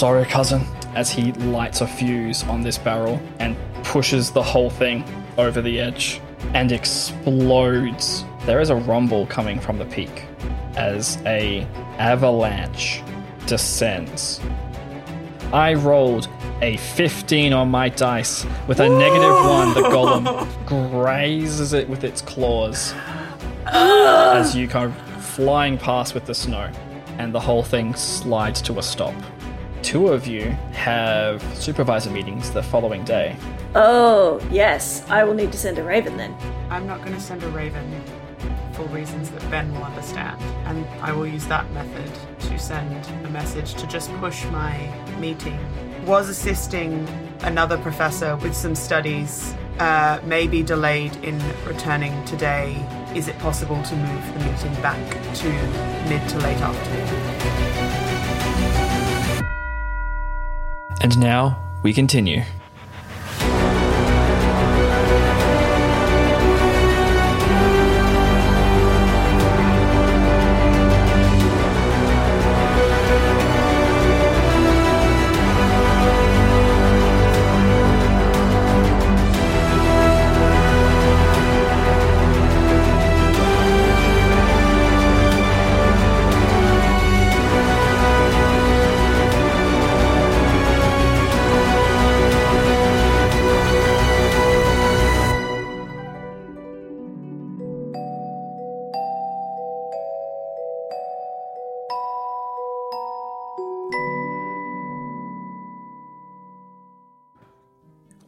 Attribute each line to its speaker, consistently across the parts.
Speaker 1: sorry, cousin, as he lights a fuse on this barrel and pushes the whole thing over the edge and explodes. There is a rumble coming from the peak as a avalanche descends. I rolled a 15 on my dice. With a negative one, the golem grazes it with its claws as you go flying past with the snow, and the whole thing slides to a stop. Two of you have supervisor meetings the following day.
Speaker 2: Oh, yes. I will need to send a raven then.
Speaker 3: I'm not going to send a raven for reasons that Ben will understand, and I will use that method to send a message to just push my meeting. Was assisting another professor with some studies, uh, may be delayed in returning today. Is it possible to move the meeting back to mid to late afternoon?
Speaker 1: And now we continue.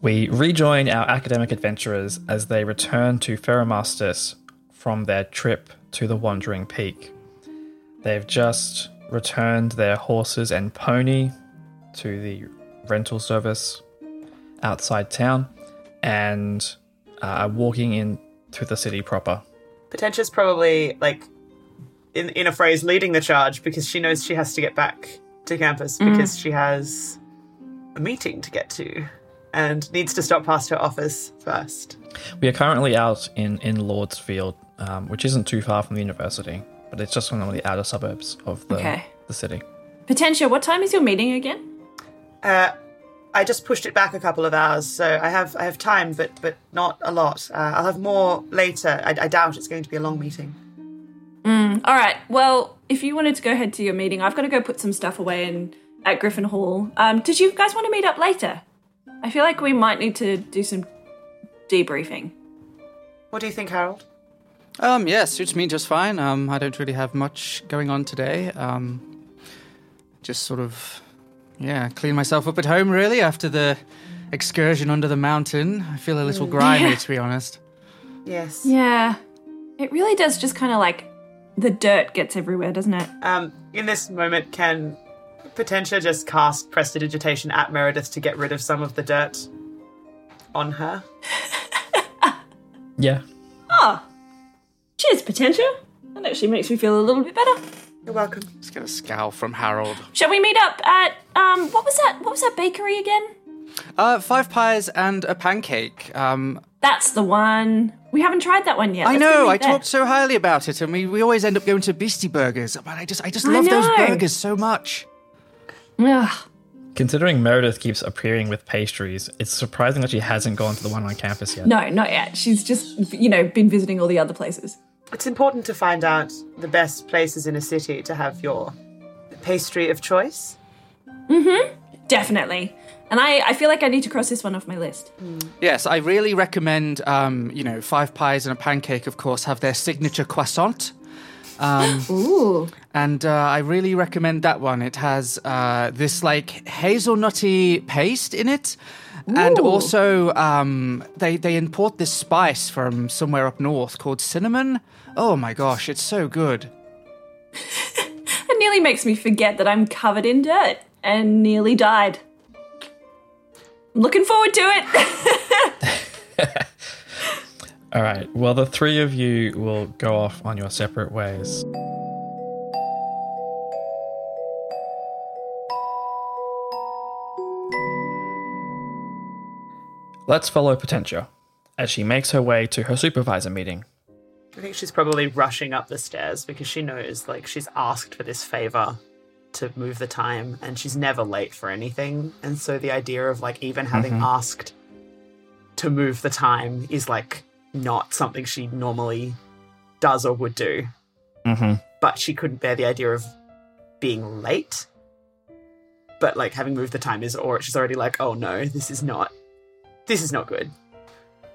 Speaker 1: We rejoin our academic adventurers as they return to Ferromastis from their trip to the Wandering Peak. They've just returned their horses and pony to the rental service outside town and uh, are walking in into the city proper.
Speaker 3: Potentia's probably like in in a phrase leading the charge because she knows she has to get back to campus because she has a meeting to get to and needs to stop past her office first.
Speaker 1: We are currently out in, in Lordsfield, um, which isn't too far from the university, but it's just one of the outer suburbs of the,
Speaker 2: Okay.
Speaker 1: the city.
Speaker 2: Potentia, what time is your meeting again?
Speaker 3: Uh, I just pushed it back a couple of hours, so I have I have time, but but not a lot. Uh, I'll have more later. I, I doubt it's going to be a long meeting.
Speaker 2: All right. Well, if you wanted to go ahead to your meeting, I've got to go put some stuff away in at Griffin Hall. Um, did you guys want to meet up later? I feel like we might need to do some debriefing.
Speaker 3: What do you think, Harold?
Speaker 4: Um, yeah, suits me just fine. Um, I don't really have much going on today. Um, just sort of, yeah, clean myself up at home really after the excursion under the mountain. I feel a little grimy,
Speaker 2: Yeah.
Speaker 4: to be honest.
Speaker 3: Yes.
Speaker 2: Yeah, it really does. Just kind of like the dirt gets everywhere, doesn't it?
Speaker 3: Um, in this moment, can Potentia just cast Prestidigitation at Meredith to get rid of some of the dirt on her?
Speaker 1: Yeah.
Speaker 2: Oh, cheers, Potentia. That actually makes me feel a little bit better.
Speaker 3: You're welcome.
Speaker 4: Just get a scowl from Harold.
Speaker 2: Shall we meet up at um? What was that? What was that bakery again?
Speaker 4: Uh, five pies and a pancake. Um,
Speaker 2: That's the one. We haven't tried that one yet.
Speaker 4: I
Speaker 2: Let's
Speaker 4: know. I
Speaker 2: there.
Speaker 4: talked so highly about it, and we, we always end up going to Beastie Burgers. But I just I just
Speaker 2: I
Speaker 4: love those burgers so much.
Speaker 2: Ugh.
Speaker 1: Considering Meredith keeps appearing with pastries, it's surprising that she hasn't gone to the one on campus yet.
Speaker 2: No, not yet. She's just you know been visiting all the other places.
Speaker 3: It's important to find out the best places in a city to have your pastry of choice. Mm-hmm.
Speaker 2: Definitely. And I, I feel like I need to cross this one off my list.
Speaker 4: Yes, I really recommend. Um, you know, five pies and a pancake, of course, have their signature croissant. Um,
Speaker 2: Ooh.
Speaker 4: and uh, I really recommend that one. It has uh, this like hazelnutty paste in it, and also um, they they import this spice from somewhere up north called cinnamon. Oh my gosh, it's so good.
Speaker 2: It nearly makes me forget that I'm covered in dirt and nearly died. I'm looking forward to it.
Speaker 1: All right. Well, the three of you will go off on your separate ways. Let's follow Potentia as she makes her way to her supervisor meeting.
Speaker 3: I think she's probably rushing up the stairs because she knows, like, she's asked for this favor to move the time, and she's never late for anything. And so the idea of like even having mm-hmm. asked to move the time is like not something she normally does or would do.
Speaker 1: Mm-hmm.
Speaker 3: But she couldn't bear the idea of being late. But like having moved the time is, or she's already like, oh no, this is not, this is not good.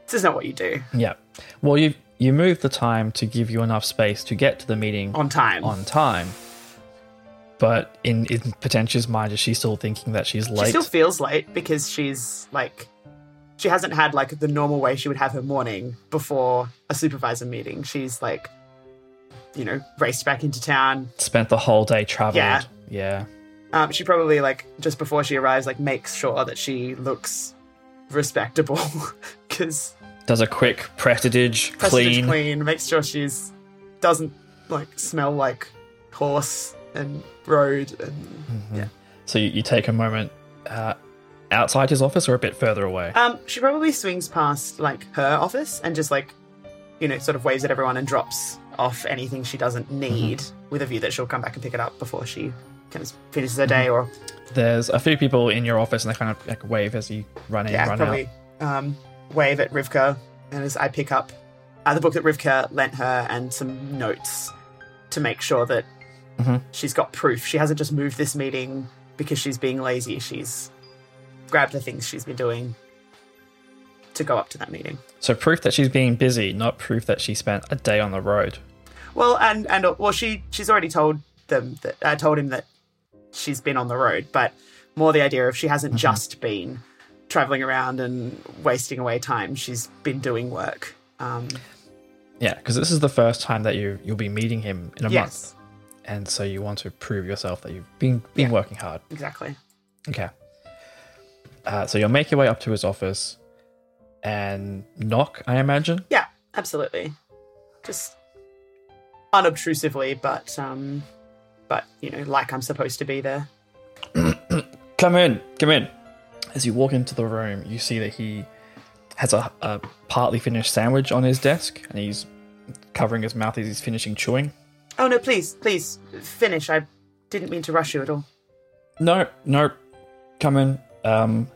Speaker 3: This is not what you do
Speaker 1: Yeah. Well, you you move the time to give you enough space to get to the meeting
Speaker 3: on time.
Speaker 1: on time. But in in Potentia's mind, is she still thinking that she's late?
Speaker 3: She still feels late because she's like she hasn't had like the normal way she would have her morning before a supervisor meeting. She's like you know, raced back into town.
Speaker 1: Spent the whole day traveled.
Speaker 3: Yeah.
Speaker 1: Yeah.
Speaker 3: Um, she probably like just before she arrives, like makes sure that she looks respectable because
Speaker 1: Does a quick prestige,
Speaker 3: clean.
Speaker 1: clean.
Speaker 3: clean, makes sure she's doesn't like smell like horse and road and yeah.
Speaker 1: So you, you take a moment uh, outside his office or a bit further away.
Speaker 3: Um, she probably swings past like her office and just like, you know, sort of waves at everyone and drops off anything she doesn't need with a view that she'll come back and pick it up before she kind of finishes her day or
Speaker 1: There's a few people in your office and they kind of like wave as you run in,
Speaker 3: yeah,
Speaker 1: run
Speaker 3: probably um, wave at Rivka and as I pick up uh, the book that Rivka lent her and some notes to make sure that
Speaker 1: Mhm.
Speaker 3: she's got proof. She hasn't just moved this meeting because she's being lazy. She's grabbed the things she's been doing to go up to that meeting.
Speaker 1: So proof that she's being busy, not proof that she spent a day on the road.
Speaker 3: Well, and and uh, well, she she's already told them that I told him that she's been on the road, but more the idea of she hasn't just been traveling around and wasting away time. She's been doing work. Um,
Speaker 1: Yeah, because this is the first time that you you'll be meeting him in a month, and so you want to prove yourself that you've been been
Speaker 3: Yeah.
Speaker 1: working hard.
Speaker 3: exactly.
Speaker 1: Okay. Uh, so you'll make your way up to his office and knock, I imagine.
Speaker 3: Yeah, absolutely. Just unobtrusively, but um, but you know, like I'm supposed to be there.
Speaker 1: Come in, come in. As you walk into the room, you see that he has a, a partly finished sandwich on his desk, and he's covering his mouth as he's finishing chewing.
Speaker 3: Oh no, please, please finish. I didn't mean to rush you at all.
Speaker 1: No, no, come in. Um,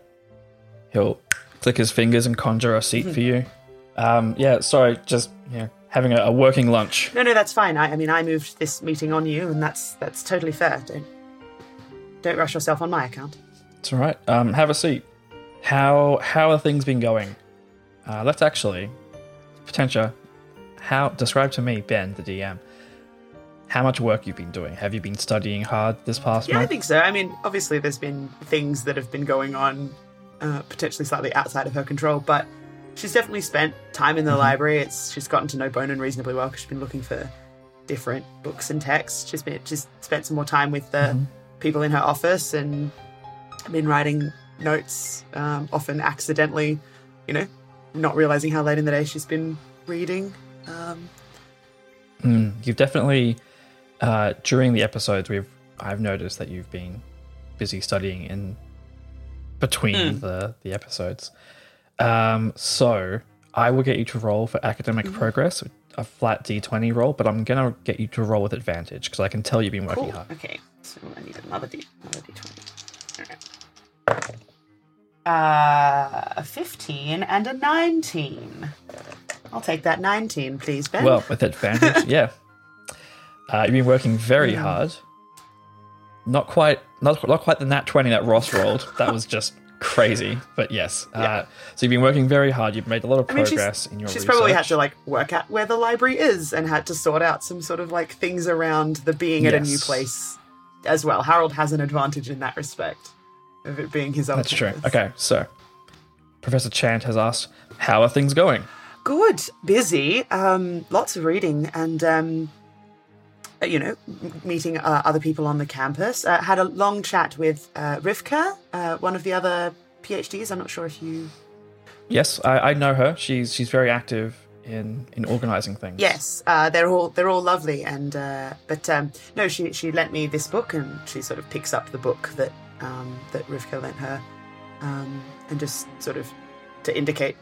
Speaker 1: he'll click his fingers and conjure a seat for you. Um, yeah, sorry, just yeah, having a, a working lunch.
Speaker 3: No, no, that's fine. I, I mean, I moved this meeting on you, and that's that's totally fair. Don't don't rush yourself on my account.
Speaker 1: It's all right. Um, have a seat. How how are things been going? Uh, let's actually, Potentia, how describe to me, Ben, the DM, how much work you've been doing. Have you been studying hard this past
Speaker 3: Yeah, I think so. I mean, obviously, there's been things that have been going on, uh, potentially slightly outside of her control, but she's definitely spent time in the library. It's she's gotten to know Bonan reasonably well because she's been looking for different books and texts. She's been she's spent some more time with the people in her office and been writing notes, um, often accidentally, you know, not realizing how late in the day she's been reading. Um,
Speaker 1: Mm, you've definitely uh, during the episodes we've I've noticed that you've been busy studying in between the the episodes. Um, so I will get you to roll for academic progress, a flat D20 roll, but I'm gonna get you to roll with advantage because I can tell you've been working
Speaker 3: Cool.
Speaker 1: hard.
Speaker 3: Okay, so I need another D, another D20. All right. Uh, a 15 and a 19. I'll take that 19, please, Ben.
Speaker 1: Well, with advantage, yeah. Uh, you've been working very hard. Not quite, not, not quite the nat twenty that Ross rolled. That was just crazy. But yes, uh, so you've been working very hard. You've made a lot of
Speaker 3: I mean,
Speaker 1: progress in your
Speaker 3: she's
Speaker 1: research.
Speaker 3: probably had to like work out where the library is and had to sort out some sort of like things around the being at a new place as well. Harold has an advantage in that respect of it being his own.
Speaker 1: That's true. Okay, so Professor Chant has asked, "How are things going?"
Speaker 3: Good, busy, um, lots of reading, and um, uh, you know, meeting uh, other people on the campus. Uh, had a long chat with uh, Rivka, uh, one of the other PhDs. I'm not sure if you.
Speaker 1: Yes, I, I know her. She's she's very active in in organizing things.
Speaker 3: Yes, uh, they're all they're all lovely, and uh, but um, no, she she lent me this book, and she sort of picks up the book that um, that Rivka lent her, um, and just sort of to indicate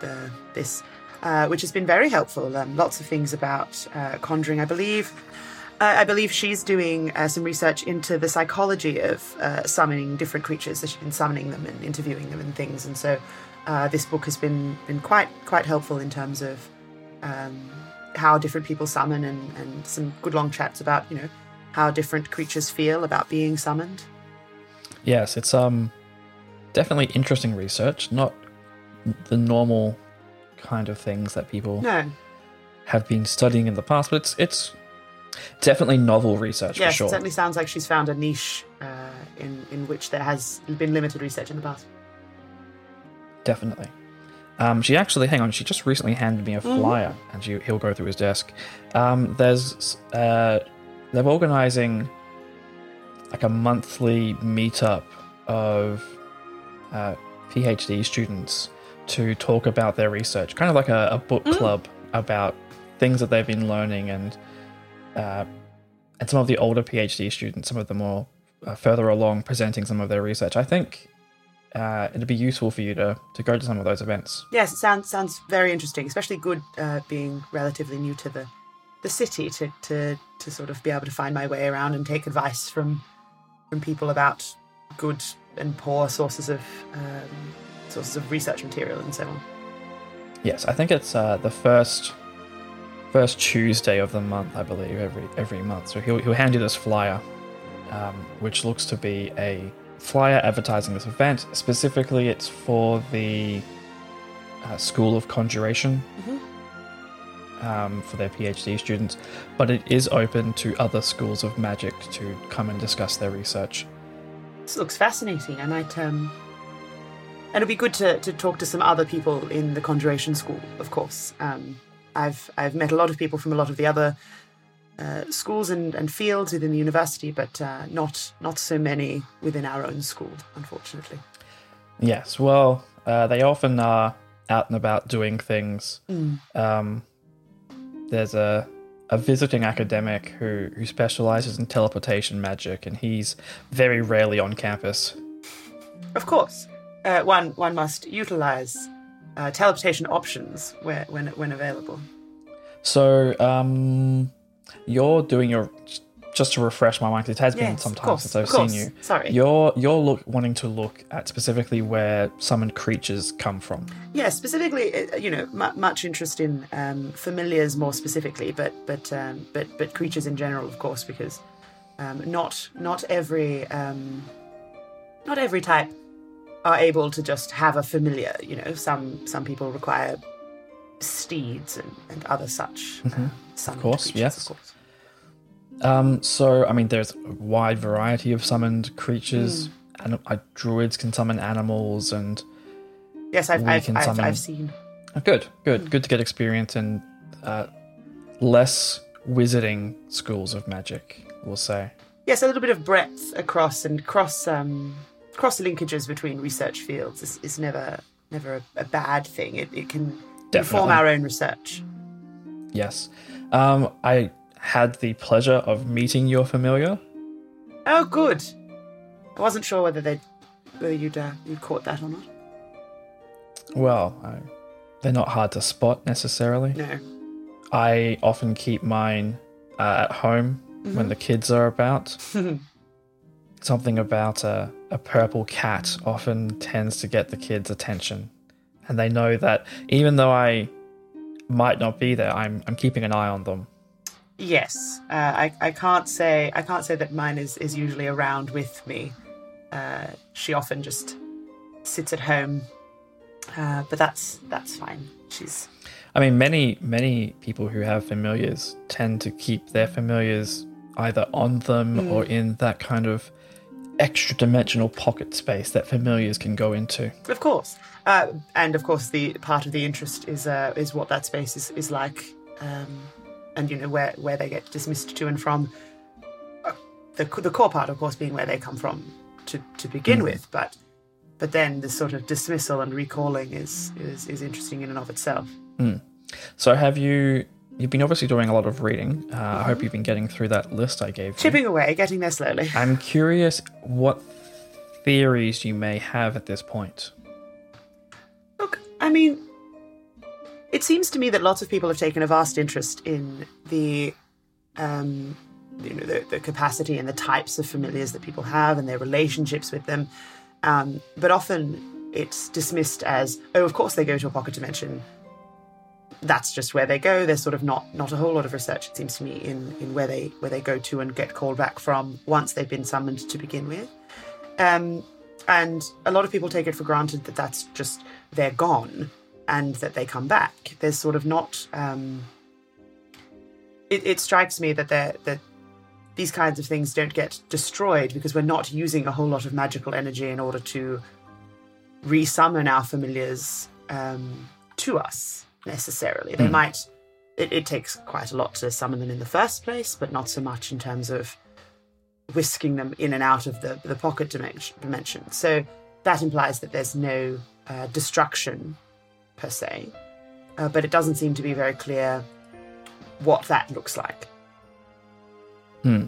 Speaker 3: the this, uh, which has been very helpful. Um, lots of things about uh, conjuring, I believe. I I believe she's doing uh, some research into the psychology of uh, summoning different creatures. So she's been summoning them and interviewing them and things. And so uh, this book has been been quite quite helpful in terms of um, how different people summon and, and some good long chats about you know how different creatures feel about being summoned.
Speaker 1: Yes, it's um definitely interesting research, not the normal kind of things that people
Speaker 3: No,
Speaker 1: have been studying in the past, but it's it's definitely novel research
Speaker 3: yes,
Speaker 1: for sure.
Speaker 3: it certainly sounds like she's found a niche uh, in in which there has been limited research in the past.
Speaker 1: Definitely. Um, she actually, hang on, she just recently handed me a flyer, and she, he'll go through his desk. Um, there's, uh, they're organizing like a monthly meetup of uh, PhD students to talk about their research, kind of like a, a book club about things that they've been learning, and uh, and some of the older PhD students, some of the more uh, further along, presenting some of their research. I think uh, it'd be useful for you to, to go to some of those events.
Speaker 3: Yes, it sounds sounds very interesting, especially good uh, being relatively new to the the city to, to to sort of be able to find my way around and take advice from from people about good and poor sources of um, sources of research material and so on.
Speaker 1: Yes, I think it's uh, the first first Tuesday of the month, I believe, every every month. So he'll he'll hand you this flyer, um, which looks to be a flyer advertising this event. Specifically, it's for the uh, School of Conjuration. Um, for their PhD students, but it is open to other schools of magic to come and discuss their research.
Speaker 3: This looks fascinating. I might um, and it'd be good to, to talk to some other people in the Conjuration School, of course. Um, I've I've met a lot of people from a lot of the other uh, schools and, and fields within the university, but uh, not not so many within our own school, unfortunately.
Speaker 1: Yes, well, uh, they often are out and about doing things. Um, there's a a visiting academic who who specializes in teleportation magic, and he's very rarely on campus.
Speaker 3: Of course, uh, one one must utilize uh, teleportation options where when when available.
Speaker 1: So, um, you're doing your just to refresh my mind. It has been
Speaker 3: Yes,
Speaker 1: some time
Speaker 3: course,
Speaker 1: since I've
Speaker 3: course.
Speaker 1: seen you.
Speaker 3: Sorry.
Speaker 1: You're you're look wanting to look at specifically where summoned creatures come from.
Speaker 3: Yeah, specifically, uh, you know, mu much interest in um, familiars more specifically, but but um, but but creatures in general, of course, because um, not not every um, not every type are able to just have a familiar. You know, some some people require steeds and, and other such. Uh, summoned
Speaker 1: course,
Speaker 3: creatures,
Speaker 1: yes.
Speaker 3: of course.
Speaker 1: Um, so I mean, there's a wide variety of summoned creatures. And uh, druids can summon animals, and
Speaker 3: Yes, I've I've,
Speaker 1: can
Speaker 3: I've,
Speaker 1: summon-
Speaker 3: I've seen.
Speaker 1: oh, good, good, good to get experience in uh, less wizarding schools of magic. We'll say.
Speaker 3: Yes, a little bit of breadth across and cross um, cross linkages between research fields is, is never never a, a bad thing. It, it can inform our own research.
Speaker 1: Yes. Um, I had the pleasure of meeting your familiar.
Speaker 3: Oh, good. I wasn't sure whether they whether you'd uh, you caught that or not.
Speaker 1: Well, I, they're not hard to spot necessarily.
Speaker 3: No.
Speaker 1: I often keep mine uh, at home when the kids are about. Something about a, a purple cat often tends to get the kids' attention. And they know that even though I might not be there, I'm, I'm keeping an eye on them.
Speaker 3: Yes, uh, I, I can't say I can't say that mine is, is usually around with me. Uh, she often just sits at home, uh, but that's that's fine. She's
Speaker 1: I mean, many, many people who have familiars tend to keep their familiars either on them or in that kind of extra dimensional pocket space that familiars can go into.
Speaker 3: Of course, uh, and of course, the part of the interest is uh, is what that space is, is like, um, and you know where where they get dismissed to and from. Uh, The the core part, of course, being where they come from to to begin with, but but then the sort of dismissal and recalling is is is interesting in and of itself.
Speaker 1: So, have you? You've been obviously doing a lot of reading. Uh, I hope you've been getting through that list I gave you.
Speaker 3: Chipping away, getting there slowly.
Speaker 1: I'm curious what theories you may have at this point.
Speaker 3: Look, I mean, it seems to me that lots of people have taken a vast interest in the um, you know the, the capacity and the types of familiars that people have and their relationships with them. Um, but often it's dismissed as, oh, of course they go to a pocket dimension. That's just where they go. There's sort of not not a whole lot of research, it seems to me, in, in where they where they go to and get called back from once they've been summoned to begin with. Um, and a lot of people take it for granted that that's just they're gone and that they come back. There's sort of not. Um, it, it strikes me that that these kinds of things don't get destroyed because we're not using a whole lot of magical energy in order to resummon our familiars um, to us necessarily. They might. It, it takes quite a lot to summon them in the first place, but not so much in terms of whisking them in and out of the, the pocket dimension, dimension. So that implies that there's no uh, destruction per se, uh, but it doesn't seem to be very clear what that looks like.
Speaker 1: Hmm.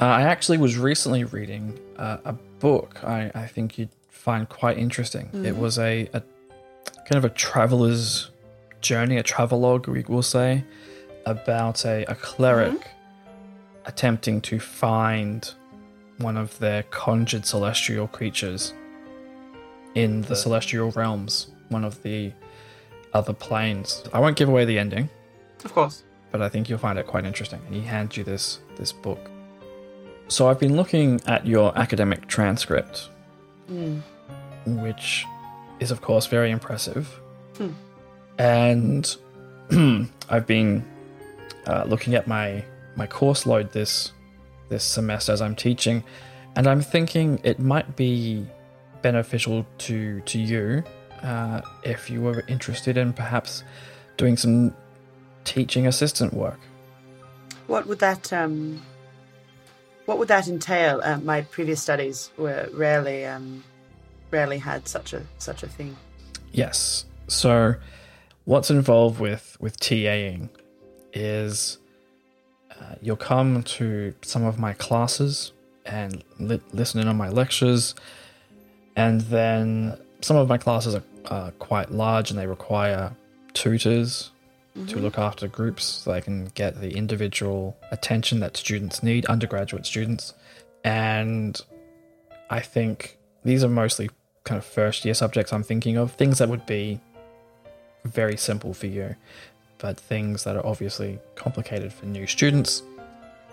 Speaker 1: Uh, I actually was recently reading uh, a book I, I think you'd find quite interesting. It was a, a kind of a traveler's journey, a travelogue, we will say, about a, a cleric mm-hmm. attempting to find one of their conjured celestial creatures in the celestial realms, one of the other planes. I won't give away the ending,
Speaker 3: Of course.
Speaker 1: but I think you'll find it quite interesting. And he hands you this this book. So I've been looking at your academic transcript, hmm. which is of course very impressive, and I've been uh, looking at my my course load this this semester as I'm teaching, and I'm thinking it might be beneficial to to you uh, if you were interested in perhaps doing some teaching assistant work.
Speaker 3: What would that um, what would that entail? Uh, my previous studies were rarely um, rarely had such a such a thing.
Speaker 1: Yes. So, what's involved with with TAing is uh, you'll come to some of my classes and li- listen in on my lectures, and then some of my classes are uh, quite large and they require tutors to look after groups so they can get the individual attention that students need, undergraduate students. And I think these are mostly kind of first year subjects I'm thinking of, things that would be very simple for you, but things that are obviously complicated for new students.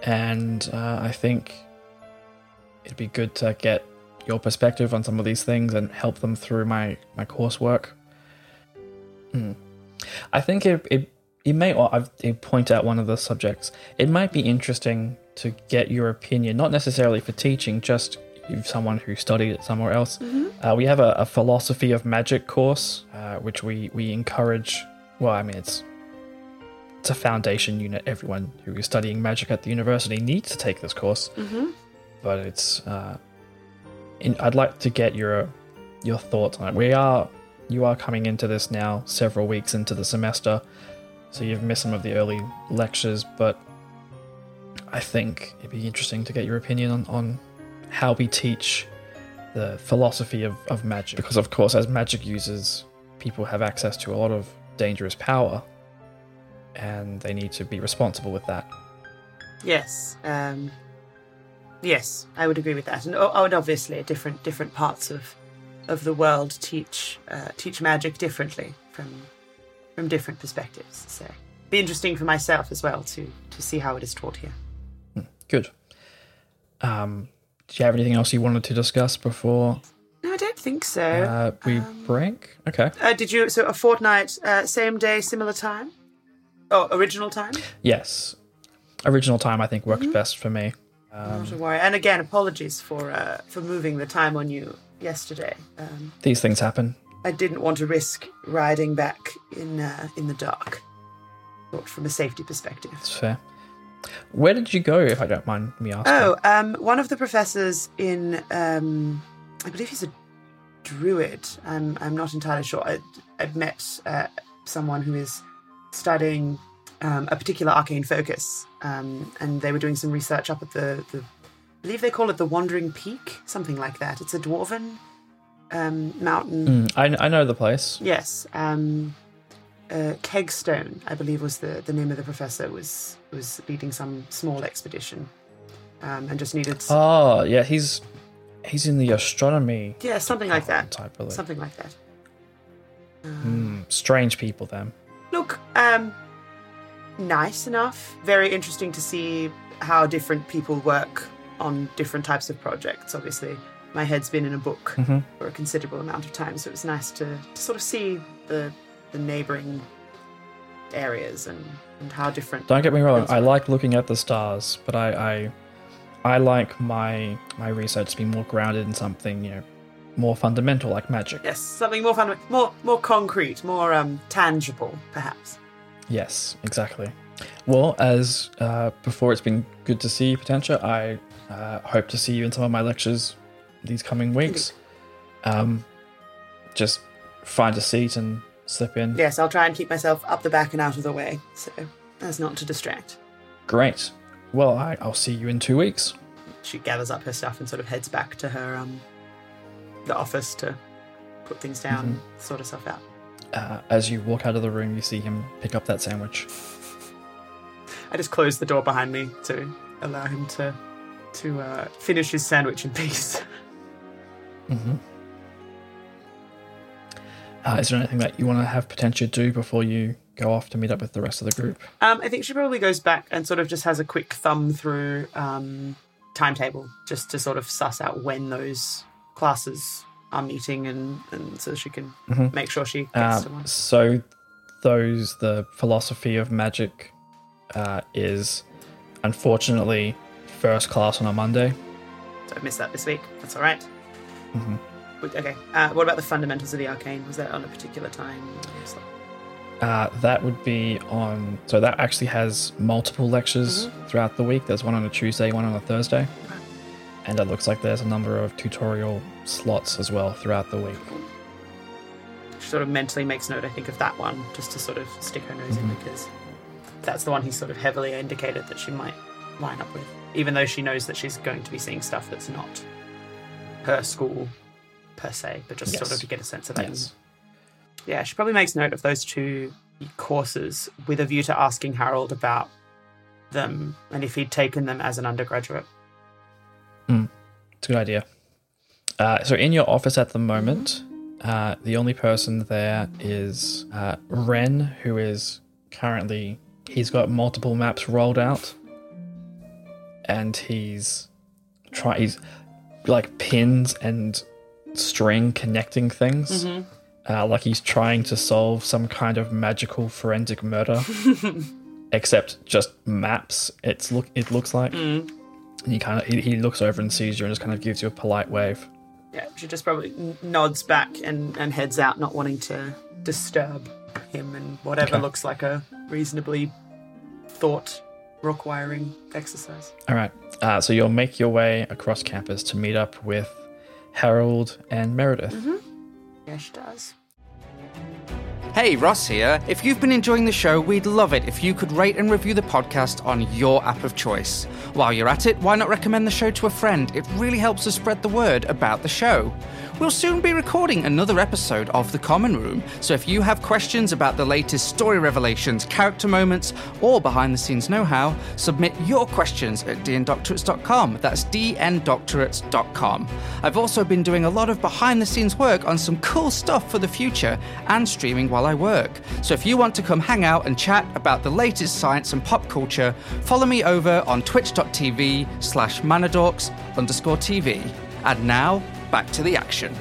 Speaker 1: And uh, I think it'd be good to get your perspective on some of these things and help them through my, my coursework. Hmm. I think it, it, it may, or I've point out one of the subjects, it might be interesting to get your opinion, not necessarily for teaching, just if someone who studied it somewhere else. Uh, we have a, a philosophy of magic course, uh, which we, we encourage. Well, I mean, it's it's a foundation unit. Everyone who is studying magic at the university needs to take this course. But it's, uh, in, I'd like to get your your thoughts on it. We are you are coming into this now, several weeks into the semester, so you've missed some of the early lectures. But I think it'd be interesting to get your opinion on, on how we teach the philosophy of, of magic. Because, of course, as magic users, people have access to a lot of dangerous power, and they need to be responsible with that.
Speaker 3: Yes. Um, yes, I would agree with that. And, oh, and obviously, different different parts of of the world teach uh, teach magic differently from from different perspectives. So, be interesting for myself as well to to see how it is taught here.
Speaker 1: Good. Um, do you have anything else you wanted to discuss before
Speaker 3: No, I don't think so.
Speaker 1: uh, we break? Okay.
Speaker 3: Uh, did you so a fortnight, uh, same day, similar time? Oh, original time.
Speaker 1: Yes. Original time, I think, works best for me. Um,
Speaker 3: Not to worry. And again, apologies for uh, for moving the time on you yesterday. Um,
Speaker 1: these things happen.
Speaker 3: I didn't want to risk riding back in uh, in the dark. Thought from a safety perspective.
Speaker 1: It's fair. Where did you go, if I don't mind me asking?
Speaker 3: Oh, um, one of the professors in, um, I believe he's a druid. I'm I'm not entirely sure. I, I've met uh, someone who is studying um, a particular arcane focus, um, and they were doing some research up at the, the, I believe they call it the Wandering Peak, something like that. It's a dwarven um, mountain.
Speaker 1: Mm, I, I know the place.
Speaker 3: Yes. Um, uh, Kegstone, I believe was the, the name of the professor, was was leading some small expedition, um, and just needed
Speaker 1: Oh, yeah, he's he's in the astronomy
Speaker 3: yeah something like that,
Speaker 1: type, believe.
Speaker 3: something like that.
Speaker 1: Hmm, strange people, then.
Speaker 3: Look, um, nice enough. Very interesting to see how different people work on different types of projects. Obviously, my head's been in a book
Speaker 1: Mhm.
Speaker 3: for a considerable amount of time, so it was nice to, to sort of see the the neighboring areas and, and how different.
Speaker 1: Don't get me wrong. I like looking at the stars, but I, I, I like my my research to be more grounded in something you know, more fundamental like magic.
Speaker 3: Yes, something more fun, more more concrete, more um, tangible, perhaps.
Speaker 1: Yes, exactly. Well, as uh, before, it's been good to see you, Potentia. I uh, hope to see you in some of my lectures these coming weeks. Um, just find a seat and slip in.
Speaker 3: Yes, I'll try and keep myself up the back and out of the way, so as not to distract.
Speaker 1: Great. Well, I, I'll see you in two weeks.
Speaker 3: she gathers up her stuff and sort of heads back to her um the office to put things down and sort herself out.
Speaker 1: Uh, as you walk out of the room, you see him pick up that sandwich.
Speaker 3: I just close the door behind me to allow him to to uh, finish his sandwich in peace.
Speaker 1: Mm-hmm. Uh, is there anything that you want to have Potentia do before you go off to meet up with the rest of the group?
Speaker 3: Um, I think she probably goes back and sort of just has a quick thumb through um, timetable just to sort of suss out when those classes are meeting and, and so she can
Speaker 1: Mhm.
Speaker 3: make sure she gets to
Speaker 1: Um,
Speaker 3: one.
Speaker 1: so, those the philosophy of magic uh, is unfortunately first class on a Monday.
Speaker 3: So I missed that this week. That's all right.
Speaker 1: Mhm.
Speaker 3: Okay. Uh, what about the fundamentals of the arcane? Was that on a particular time?
Speaker 1: Uh, that would be on. So that actually has multiple lectures
Speaker 3: Mm-hmm.
Speaker 1: throughout the week. There's one on a Tuesday, one on a Thursday, and it looks like there's a number of tutorial slots as well throughout the week.
Speaker 3: She sort of mentally makes note, I think, of that one just to sort of stick her nose in because that's the one he's sort of heavily indicated that she might line up with, even though she knows that she's going to be seeing stuff that's not her school per se, but just sort of to get a sense of that.
Speaker 1: Yes.
Speaker 3: Yeah, she probably makes note of those two courses with a view to asking Harold about them and if he'd taken them as an undergraduate.
Speaker 1: It's a good idea. Uh, so in your office at the moment, uh, the only person there is uh, Ren, who is currently he's got multiple maps rolled out, and he's try he's like pins and string connecting things, uh, like he's trying to solve some kind of magical forensic murder, except just maps. It's look it looks like. And he kind of he, he looks over and sees you and just kind of gives you a polite wave.
Speaker 3: Yeah, she just probably nods back and, and heads out, not wanting to disturb him and whatever
Speaker 1: Okay.
Speaker 3: looks like a reasonably thought requiring exercise.
Speaker 1: All right. Uh, so you'll make your way across campus to meet up with Harold and Meredith. Mm-hmm.
Speaker 3: Yeah, she does.
Speaker 4: Hey, Ross here. If you've been enjoying the show, we'd love it if you could rate and review the podcast on your app of choice. While you're at it, why not recommend the show to a friend? It really helps us spread the word about the show. We'll soon be recording another episode of The Common Room, so if you have questions about the latest story revelations, character moments, or behind the scenes know how, submit your questions at dndoctorates.com. That's dndoctorates.com. I've also been doing a lot of behind the scenes work on some cool stuff for the future and streaming while I work. So if you want to come hang out and chat about the latest science and pop culture, follow me over on twitch.tv slash manadorks underscore TV. And now, back to the action.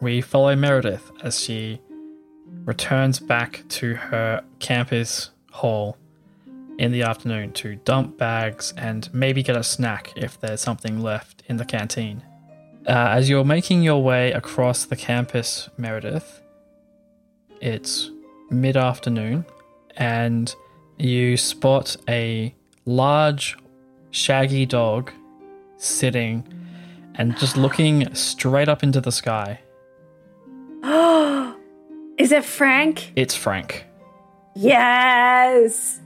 Speaker 1: We follow Meredith as she returns back to her campus hall in the afternoon to dump bags and maybe get a snack if there's something left in the canteen. Uh, as you're making your way across the campus, Meredith, it's mid afternoon and you spot a large, shaggy dog sitting and just looking straight up into the sky.
Speaker 2: Is it Frank?
Speaker 1: It's Frank.
Speaker 2: Yes.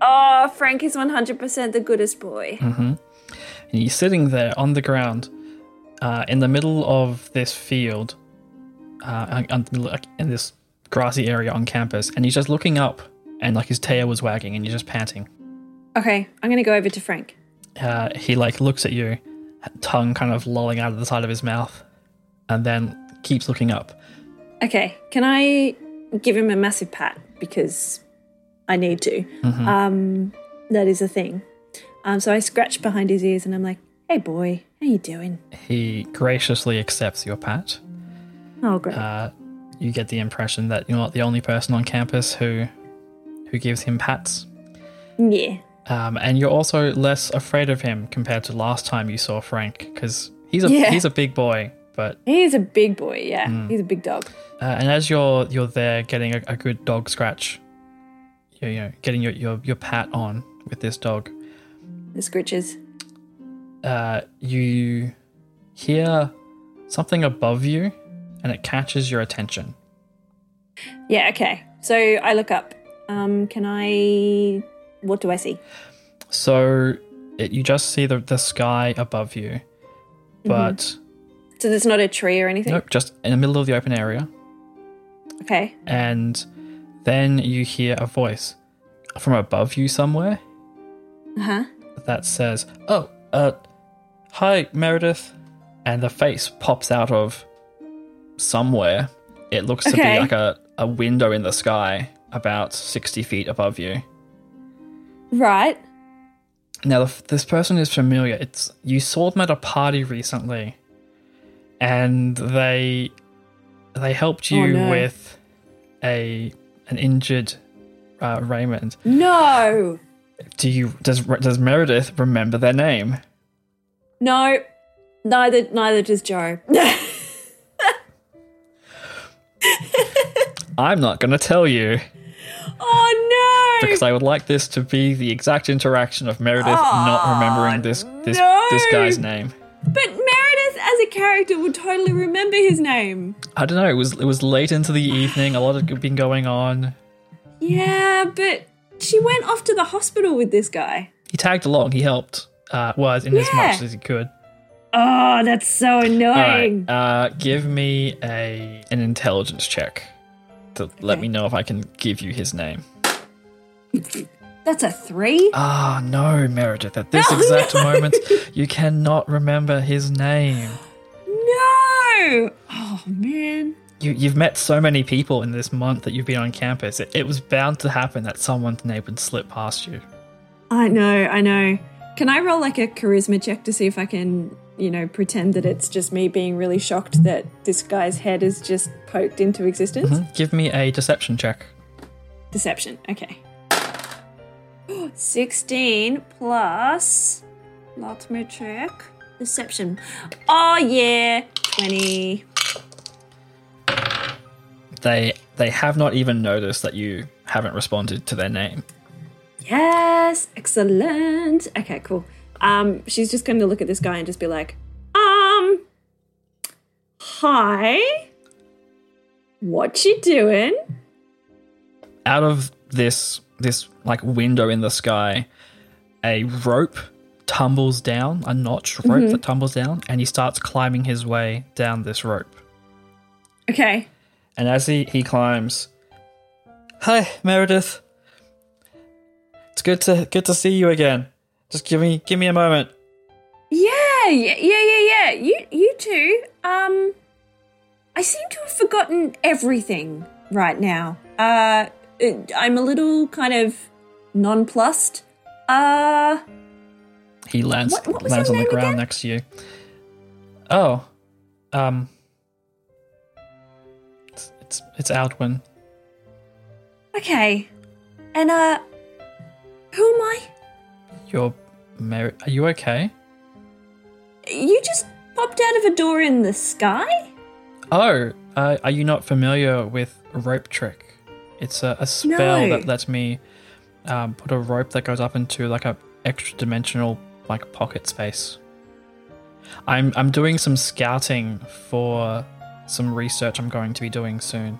Speaker 2: Oh, Frank is 100% the goodest boy.
Speaker 1: And he's sitting there on the ground uh, in the middle of this field uh, in this grassy area on campus, and he's just looking up, and like his tail was wagging, and he's just panting.
Speaker 2: Okay, I'm gonna go over to Frank.
Speaker 1: Uh, he like looks at you, tongue kind of lolling out of the side of his mouth, and then keeps looking up.
Speaker 2: Okay, can I give him a massive pat because I need to? Um, that is a thing. Um, so I scratch behind his ears and I'm like, "Hey, boy, how you doing?"
Speaker 1: He graciously accepts your pat.
Speaker 2: Oh, great.
Speaker 1: Uh, you get the impression that you're not the only person on campus who who gives him pats.
Speaker 2: yeah.
Speaker 1: Um, and you're also less afraid of him compared to last time you saw Frank, because he's a
Speaker 2: Yeah.
Speaker 1: he's a big boy. But
Speaker 2: He's a big boy. Yeah, he's a big dog.
Speaker 1: uh, and as you're you're there getting a, a good dog scratch, you you know getting your, your your pat on with this dog,
Speaker 2: The scritches.
Speaker 1: uh, you hear something above you, and it catches your attention.
Speaker 2: Yeah. Okay. So I look up. Um, can I? What do I see?
Speaker 1: So it, you just see the the sky above you, but
Speaker 2: So there's not a tree or anything.
Speaker 1: nope, just in the middle of the open area.
Speaker 2: Okay.
Speaker 1: and then you hear a voice from above you somewhere
Speaker 2: Uh huh.
Speaker 1: that says, "Oh, uh, hi, Meredith," and the face pops out of somewhere. It looks to be like a, a window in the sky about sixty feet above you.
Speaker 2: Right.
Speaker 1: Now, this person is familiar. It's you saw them at a party recently, and they they helped you
Speaker 2: Oh, no.
Speaker 1: with a an injured uh, Raymond.
Speaker 2: No.
Speaker 1: Do you does does Meredith remember their name?
Speaker 2: No. Neither. Neither does Joe.
Speaker 1: I'm not going to tell you
Speaker 2: oh.
Speaker 1: Because I would like this to be the exact interaction of Meredith not remembering this this
Speaker 2: no.
Speaker 1: this guy's name.
Speaker 2: But Meredith, as a character, would totally remember his name.
Speaker 1: I don't know. It was it was late into the evening. A lot had been going on.
Speaker 2: Yeah, but she went off to the hospital with this guy.
Speaker 1: He tagged along. He helped. Uh, was in as much as he could.
Speaker 2: Oh, that's so annoying.
Speaker 1: right. Uh, give me a an intelligence check to let me know if I can give you his name.
Speaker 2: That's a three.
Speaker 1: Ah, no, Meredith. At this
Speaker 2: Oh,
Speaker 1: exact
Speaker 2: no.
Speaker 1: moment, you cannot remember his name.
Speaker 2: No. Oh man.
Speaker 1: You, you've met so many people in this month that you've been on campus. It, it was bound to happen that someone's name would slip past you.
Speaker 2: I know. I know. Can I roll like a charisma check to see if I can, you know, pretend that it's just me being really shocked that this guy's head is just poked into existence?
Speaker 1: Hmm? Give me a deception check.
Speaker 2: Deception. Okay. 16 plus. Let me check. Deception. Oh, yeah. 20.
Speaker 1: They they have not even noticed that you haven't responded to their name.
Speaker 2: Yes. Excellent. Okay, cool. Um, she's just going to look at this guy and just be like, um, hi. What you doing?
Speaker 1: Out of this this like window in the sky, a rope tumbles down, a notch rope that tumbles down, and he starts climbing his way down this rope.
Speaker 2: Okay.
Speaker 1: And as he, he climbs, Hi, Meredith. It's good to good to see you again. Just give me give me a moment.
Speaker 2: Yeah, yeah, yeah, yeah, yeah. You, you two. Um, I seem to have forgotten everything right now. Uh, I'm a little kind of nonplussed. Uh,
Speaker 1: He lands
Speaker 2: What- what
Speaker 1: lands on the ground
Speaker 2: again?
Speaker 1: next to you. Oh, um, it's it's, it's Aldwin.
Speaker 2: okay. And uh, who am I?
Speaker 1: You're Are you okay?
Speaker 2: You just popped out of a door in the sky?
Speaker 1: Oh, uh, are you not familiar with rope trick? It's a, a spell
Speaker 2: No.
Speaker 1: that lets me um, put a rope that goes up into like a extra dimensional like pocket space. I'm I'm doing some scouting for some research I'm going to be doing soon.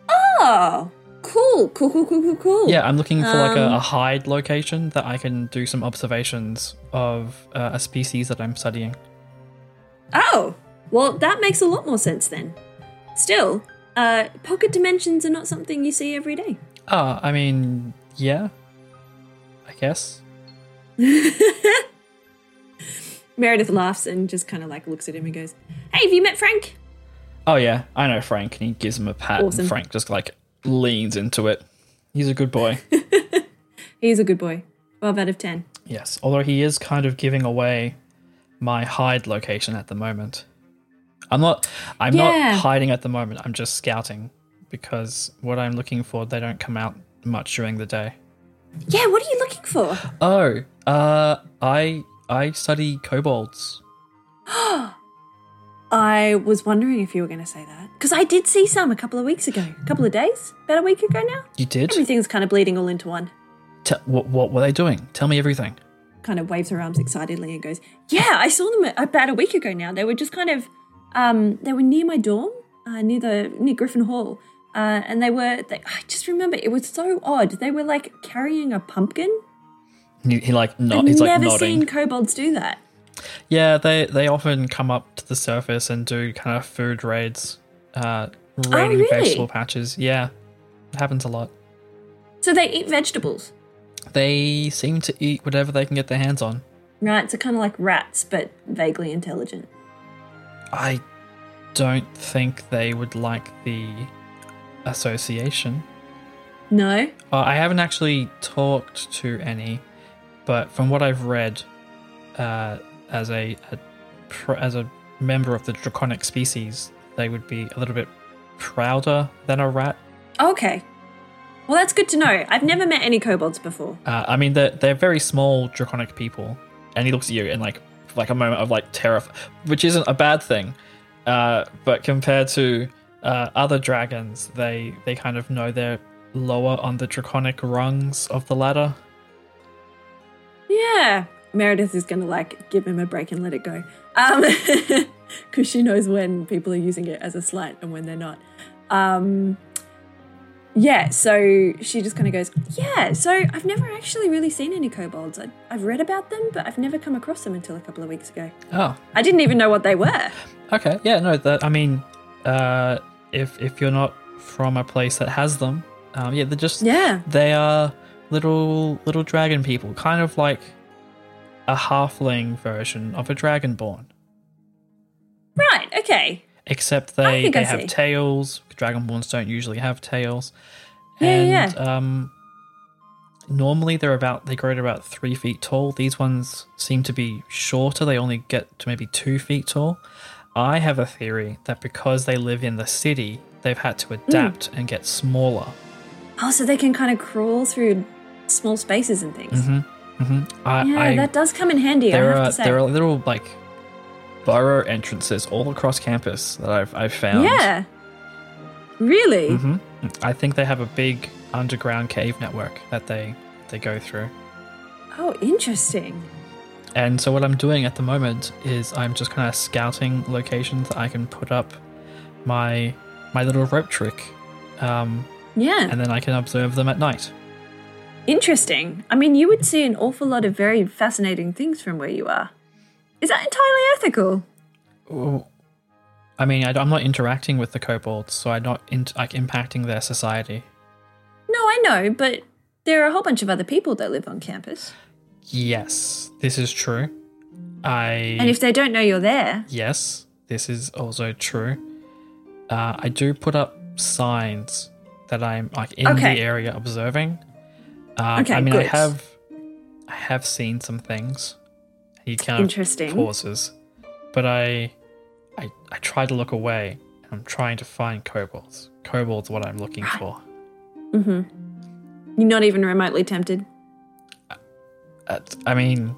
Speaker 2: Oh, cool, cool, cool, cool, cool, cool.
Speaker 1: Yeah, I'm looking for like a,
Speaker 2: Um,
Speaker 1: a hide location that I can do some observations of uh, a species that I'm studying.
Speaker 2: Oh, well, that makes a lot more sense then. Still, uh, pocket dimensions are not something you see every day.
Speaker 1: Ah, I mean, yeah. I guess.
Speaker 2: Meredith laughs and just kind of like looks at him and goes, Hey, have you met Frank?
Speaker 1: Oh yeah, I know Frank, and he gives him a pat,
Speaker 2: Awesome.
Speaker 1: and Frank just like leans into it. He's a good boy.
Speaker 2: He's a good boy. 12 out of 10.
Speaker 1: yes, although he is kind of giving away my hide location at the moment. I'm not. I'm
Speaker 2: Yeah.
Speaker 1: not hiding at the moment. I'm just scouting because what I'm looking for, they don't come out much during the day.
Speaker 2: Yeah, what are you looking for?
Speaker 1: Oh, uh, I I study kobolds.
Speaker 2: I was wondering if you were going to say that. Because I did see some a couple of weeks ago. A couple of days? About a week ago now?
Speaker 1: You did?
Speaker 2: Everything's kind of bleeding all into one.
Speaker 1: Te- what, what were they doing? Tell me everything.
Speaker 2: Kind of waves her arms excitedly and goes, Yeah, I saw them about a week ago now. They were just kind of, um, they were near my dorm, uh, near the, near Griffin Hall. Uh, and they were, they, I just remember, it was so odd. They were like carrying a pumpkin.
Speaker 1: He, he like
Speaker 2: I've
Speaker 1: not. He's like
Speaker 2: never
Speaker 1: nodding.
Speaker 2: seen kobolds do that.
Speaker 1: Yeah, they they often come up to the surface and do kind of food raids, uh, raiding
Speaker 2: really?
Speaker 1: vegetable patches. Yeah, it happens a lot.
Speaker 2: So they eat vegetables.
Speaker 1: They seem to eat whatever they can get their hands on.
Speaker 2: Right, so kind of like rats, but vaguely intelligent.
Speaker 1: I don't think they would like the association.
Speaker 2: No?
Speaker 1: Uh, I haven't actually talked to any, but from what I've read, uh, as a, a pr- as a member of the draconic species, they would be a little bit prouder than a rat.
Speaker 2: Okay. Well, that's good to know. I've never met any kobolds before.
Speaker 1: Uh, I mean, they're they're very small draconic people, and he looks at you and, like like a moment of like terror, which isn't a bad thing. Uh, but compared to uh, other dragons, they they kind of know they're lower on the draconic rungs of the ladder.
Speaker 2: Yeah. Meredith is to like give him a break and let it go. Um, because she knows when people are using it as a slight and when they're not. Um, yeah, so she just kind of goes, Yeah, so I've never actually really seen any kobolds. I, I've read about them, but I've never come across them until a couple of weeks ago.
Speaker 1: Oh,
Speaker 2: I didn't even know what they were.
Speaker 1: okay, yeah, no, that I mean, uh, if if you're not from a place that has them, um, yeah, they're just
Speaker 2: Yeah.
Speaker 1: they are little little dragon people, kind of like a halfling version of a dragonborn.
Speaker 2: Right, okay.
Speaker 1: Except they, they have tails. Dragonborns don't usually have tails.
Speaker 2: Yeah,
Speaker 1: and
Speaker 2: yeah.
Speaker 1: um normally they're about they grow to about three feet tall. These ones seem to be shorter, they only get to maybe two feet tall. I have a theory that because they live in the city, they've had
Speaker 2: Hmm.
Speaker 1: to adapt and get smaller.
Speaker 2: Oh, so they can kind of crawl through small spaces and things.
Speaker 1: Mm-hmm, mm-hmm. I,
Speaker 2: Yeah,
Speaker 1: I,
Speaker 2: that does come in handy, I
Speaker 1: there
Speaker 2: have
Speaker 1: are
Speaker 2: to say.
Speaker 1: there are little like burrow entrances all across campus that I've I've found.
Speaker 2: Yeah. Really?
Speaker 1: hmm I think they have a big underground cave network that they they go through.
Speaker 2: Oh, interesting.
Speaker 1: And so what I'm doing at the moment is I'm just kind of scouting locations that I can put up my my little rope trick, um,
Speaker 2: Yeah.
Speaker 1: and then I can observe them at night.
Speaker 2: Interesting. I mean, you would see an awful lot of very fascinating things from where you are. Is that entirely ethical?
Speaker 1: Well, I mean, I, am not interacting with the kobolds, so I'm not in, like impacting their society.
Speaker 2: No, I know, but there are a whole bunch of other people that live on campus.
Speaker 1: Yes, this is true. I
Speaker 2: And if they don't know you're there,
Speaker 1: Yes, this is also true. Uh, I do put up signs that I'm like in
Speaker 2: Okay.
Speaker 1: the area observing. Um,
Speaker 2: Okay,
Speaker 1: I mean, I have, I have seen some things. He kind of
Speaker 2: Interesting.
Speaker 1: pauses, but I, I, I try to look away. and I'm trying to find kobolds. Kobolds, what I'm looking for. Mm-hmm.
Speaker 2: You're not even remotely tempted.
Speaker 1: Uh, I mean,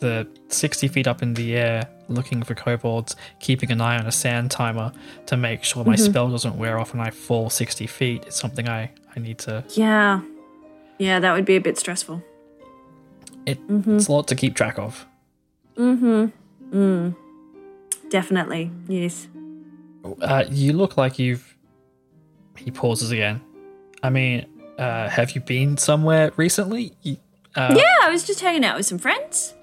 Speaker 1: the 60 feet up in the air, looking for kobolds, keeping an eye on a sand timer to make sure my spell doesn't wear off and I fall 60 feet is something I, I need to.
Speaker 2: Yeah. Yeah, that would be a bit stressful.
Speaker 1: It, It's a lot to keep track of.
Speaker 2: Definitely. Yes.
Speaker 1: Uh, you look like you've. He pauses again. I mean, uh, have you been somewhere recently? You- Uh,
Speaker 2: Yeah, I was just hanging out with some friends.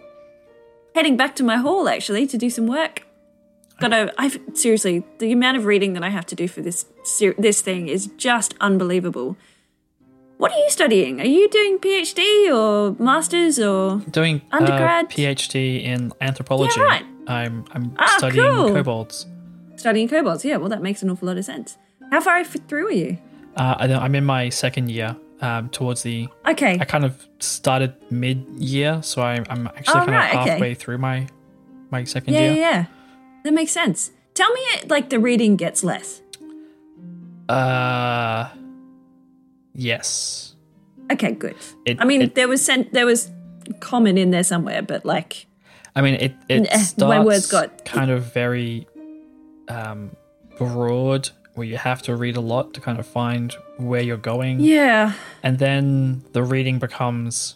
Speaker 2: Heading back to my hall, actually, to do some work. gotta. I've seriously the amount of reading that I have to do for this ser- this thing is just unbelievable. What are you studying? Are you doing PhD or masters or?
Speaker 1: Doing uh,
Speaker 2: Undergrad?
Speaker 1: PhD in anthropology.
Speaker 2: Yeah, right.
Speaker 1: I'm I'm
Speaker 2: Ah,
Speaker 1: studying
Speaker 2: cool.
Speaker 1: kobolds.
Speaker 2: Studying kobolds, yeah, well, that makes an awful lot of sense. How far through are you?
Speaker 1: Uh, I, I'm in my second year. Um, towards the,
Speaker 2: Okay.
Speaker 1: I kind of started mid-year, so I, I'm actually
Speaker 2: Oh,
Speaker 1: kind
Speaker 2: right,
Speaker 1: of
Speaker 2: okay.
Speaker 1: halfway through my my second
Speaker 2: Yeah,
Speaker 1: year.
Speaker 2: yeah, yeah. That makes sense. Tell me, like, the reading gets less.
Speaker 1: Uh, yes.
Speaker 2: Okay, good.
Speaker 1: It-
Speaker 2: I mean,
Speaker 1: it-
Speaker 2: there was sent, there was common in there somewhere, but like,
Speaker 1: I mean, it it
Speaker 2: Eh,
Speaker 1: starts
Speaker 2: my words got-
Speaker 1: kind of very um, broad, where you have to read a lot to kind of find where you're going,
Speaker 2: yeah,
Speaker 1: and then the reading becomes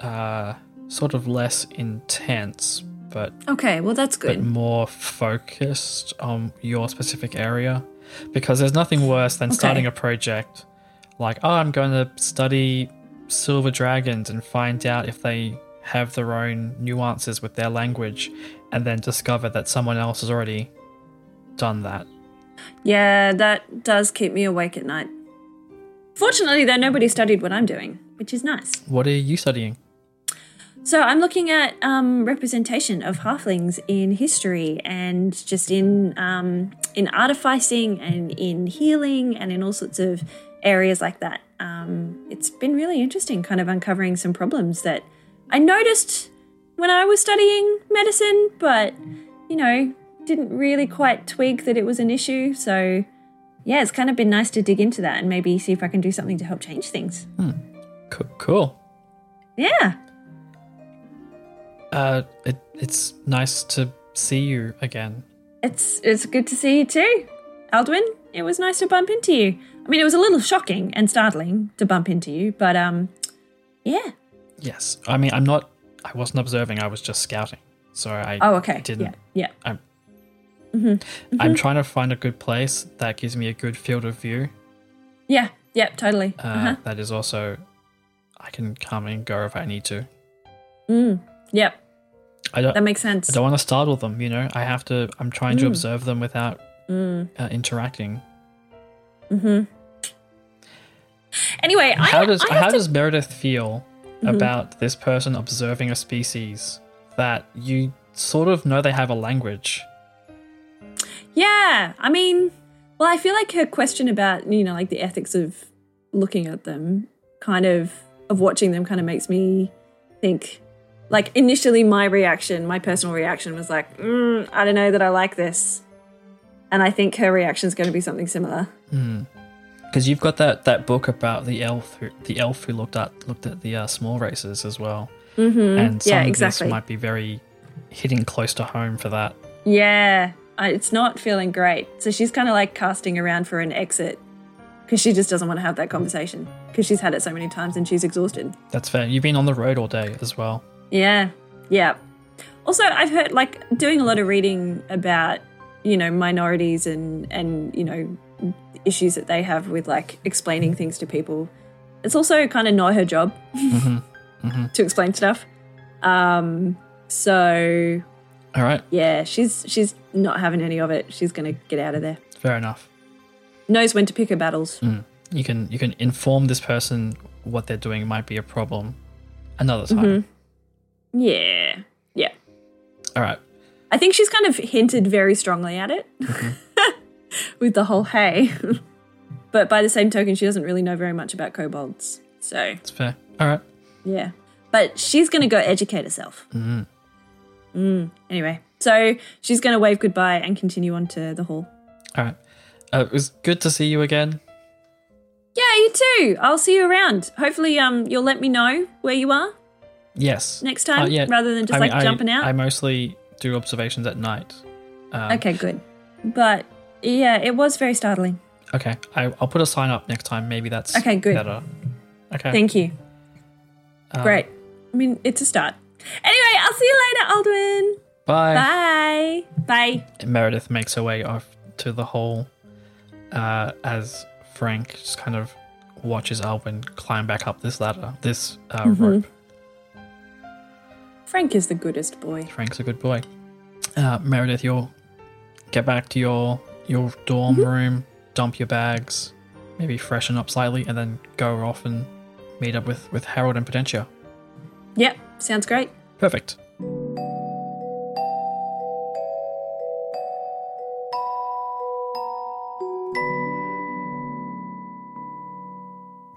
Speaker 1: uh, sort of less intense, but
Speaker 2: okay, well, that's good.
Speaker 1: but more focused on your specific area, because there's nothing worse than
Speaker 2: Okay.
Speaker 1: starting a project like, oh, I'm going to study silver dragons and find out if they have their own nuances with their language, and then discover that someone else has already done that.
Speaker 2: Yeah, that does keep me awake at night. Fortunately, though, nobody studied what I'm doing, which is nice.
Speaker 1: What are you studying?
Speaker 2: So I'm looking at um, representation of halflings in history and just in um, in artificing and in healing and in all sorts of areas like that. Um, it's been really interesting, kind of uncovering some problems that I noticed when I was studying medicine, but you know didn't really quite twig that it was an issue. So yeah, it's kind of been nice to dig into that and maybe see if I can do something to help change things.
Speaker 1: Co- Cool.
Speaker 2: Yeah.
Speaker 1: Uh, it, it's nice to see you again.
Speaker 2: It's it's good to see you too, Aldwin. It was nice to bump into you. I mean, it was a little shocking and startling to bump into you, but um, yeah.
Speaker 1: Yes. I mean, I'm not. I wasn't observing. I was just scouting. So I.
Speaker 2: Oh, okay.
Speaker 1: Didn't.
Speaker 2: Yeah, yeah.
Speaker 1: I'm.
Speaker 2: Mm-hmm.
Speaker 1: I'm trying to find a good place that gives me a good field of view.
Speaker 2: Yeah, yeah, totally.
Speaker 1: Uh,
Speaker 2: Uh-huh.
Speaker 1: that is also. I can come and go if I need to.
Speaker 2: Mm, yep,
Speaker 1: I don't.
Speaker 2: that makes sense.
Speaker 1: I don't want to startle them. You know, I have to. I'm trying to
Speaker 2: Mm.
Speaker 1: observe them without
Speaker 2: Mm,
Speaker 1: uh, interacting.
Speaker 2: hmm Anyway, I,
Speaker 1: How does
Speaker 2: I
Speaker 1: how
Speaker 2: to, Mm-hmm.
Speaker 1: does Meredith feel about this person observing a species that you sort of know they have a language?
Speaker 2: Yeah, I mean, well, I feel like her question about you know like the ethics of looking at them, kind of of watching them, kind of makes me think. Like initially, my reaction, my personal reaction was like, mm, I don't know that I like this, and I think her reaction is going to be something similar.
Speaker 1: Because you've got that, that book about the elf who the elf who looked at looked at the uh, small races as well, mm-hmm. and some
Speaker 2: Yeah,
Speaker 1: of
Speaker 2: exactly.
Speaker 1: this might be very hitting close to home for that.
Speaker 2: Yeah, it's not feeling great. So she's kind of like casting around for an exit because she just doesn't want to have that conversation because she's had it so many times and she's exhausted.
Speaker 1: That's fair. You've been on the road all day as well.
Speaker 2: Yeah, yeah. Also, I've heard like doing a lot of reading about you know minorities and and you know issues that they have with like explaining things to people. It's also kind of not her job to explain stuff. Um, so
Speaker 1: All right,
Speaker 2: yeah, she's she's not having any of it. She's gonna get out of there.
Speaker 1: fair enough.
Speaker 2: Knows when to pick her battles.
Speaker 1: You can you can inform this person what they're doing might be a problem another time.
Speaker 2: Mm-hmm. Yeah, yeah.
Speaker 1: All right.
Speaker 2: I think she's kind of hinted very strongly at it with the whole hey. but by the same token, she doesn't really know very much about kobolds. So,
Speaker 1: It's fair. All right.
Speaker 2: yeah. But she's going to go educate herself. Mm. Anyway, so she's going to wave goodbye and continue on to the hall.
Speaker 1: All right. Uh, it was good to see you again.
Speaker 2: Yeah, you too. I'll see you around. Hopefully, um, you'll let me know where you are
Speaker 1: Yes.
Speaker 2: next time
Speaker 1: Uh, yeah.
Speaker 2: rather than just
Speaker 1: I mean,
Speaker 2: like
Speaker 1: I-
Speaker 2: jumping out.
Speaker 1: I mostly do observations at night. Um,
Speaker 2: okay, good. But yeah, it was very startling.
Speaker 1: Okay. I, I'll put a sign up next time. Maybe that's
Speaker 2: Okay, good.
Speaker 1: better. Okay.
Speaker 2: Thank you.
Speaker 1: Um,
Speaker 2: Great. I mean, it's a start. Anyway, I'll see you later, Aldwin.
Speaker 1: Bye.
Speaker 2: Bye. Bye.
Speaker 1: Meredith makes her way off to the hall uh, as Frank just kind of watches Aldwin climb back up this ladder, this uh,
Speaker 2: Mm-hmm.
Speaker 1: rope.
Speaker 2: Frank is the goodest boy.
Speaker 1: Frank's a good boy. Uh, Meredith, you'll get back to your your dorm mm-hmm. room, dump your bags, maybe freshen up slightly, and then go off and meet up with with Harold and Potentia.
Speaker 2: Yep, sounds great.
Speaker 1: Perfect.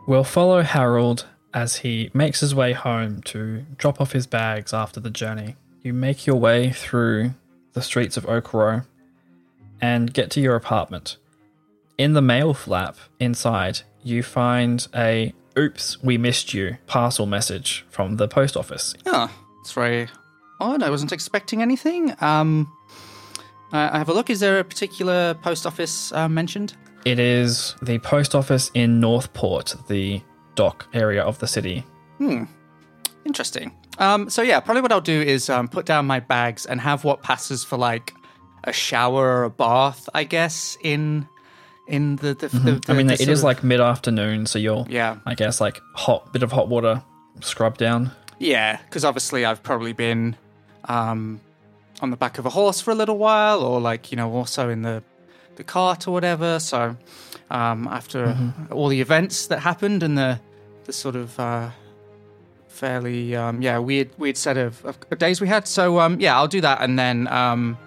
Speaker 1: We'll follow Harold as he makes his way home to drop off his bags after the journey. You make your way through the streets of Okoro and get to your apartment. In the mail flap inside, you find a oops, we missed you parcel message from the post office.
Speaker 4: Oh, it's very odd. I wasn't expecting anything. Um, I I have a look. Is there a particular post office uh, mentioned?
Speaker 1: It is the post office in Northport, the dock area of the city. Hmm.
Speaker 4: Interesting. Um, so yeah, probably what I'll do is um, put down my bags and have what passes for like a shower or a bath, I guess, in in the the. the,
Speaker 1: Mm-hmm. I mean,
Speaker 4: the
Speaker 1: it is
Speaker 4: of-
Speaker 1: like mid afternoon, so you're
Speaker 4: Yeah.
Speaker 1: I guess, like hot bit of hot water scrub down.
Speaker 4: Yeah, because obviously I've probably been um, on the back of a horse for a little while, or like you know, also in the the cart or whatever. So um, after all the events that happened and the the sort of uh, fairly um, yeah weird weird set of, of days we had. So um, yeah, I'll do that, and then um,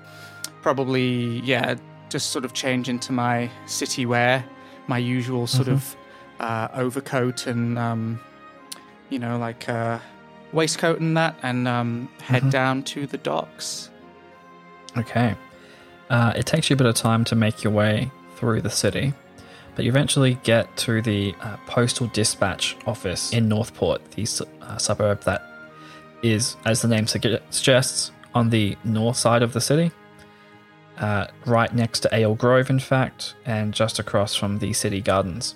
Speaker 4: probably yeah, just sort of change into my city wear, my usual sort of uh, overcoat and um, you know like uh, waistcoat and that, and um, head down to the docks.
Speaker 1: Okay. Uh, it takes you a bit of time to make your way through the city, but you eventually get to the uh, postal dispatch office in Northport, the uh, suburb that is, as the name suggests, on the north side of the city, uh, right next to Ale Grove, in fact, and just across from the city gardens.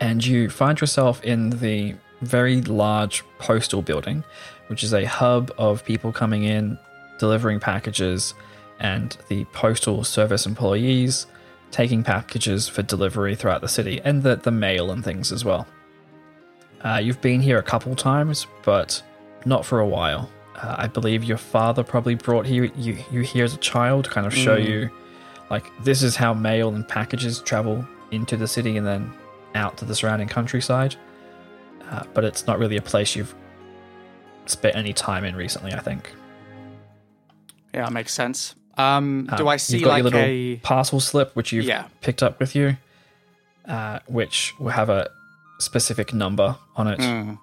Speaker 1: And you find yourself in the very large postal building, which is a hub of people coming in, delivering packages, and the postal service employees taking packages for delivery throughout the city, and the, the mail and things as well. Uh, you've been here a couple times, but not for a while. Uh, I believe your father probably brought you, you you here as a child, to kind of show you, like this is how mail and packages travel into the city and then out to the surrounding countryside. Uh, but it's not really a place you've spent any time in recently. I think.
Speaker 4: Yeah, that makes sense. Um, do
Speaker 1: Um,
Speaker 4: I see like
Speaker 1: little
Speaker 4: a?
Speaker 1: parcel slip which you've
Speaker 4: Yeah.
Speaker 1: picked up with you, uh, which will have a specific number on it.
Speaker 4: Hmm.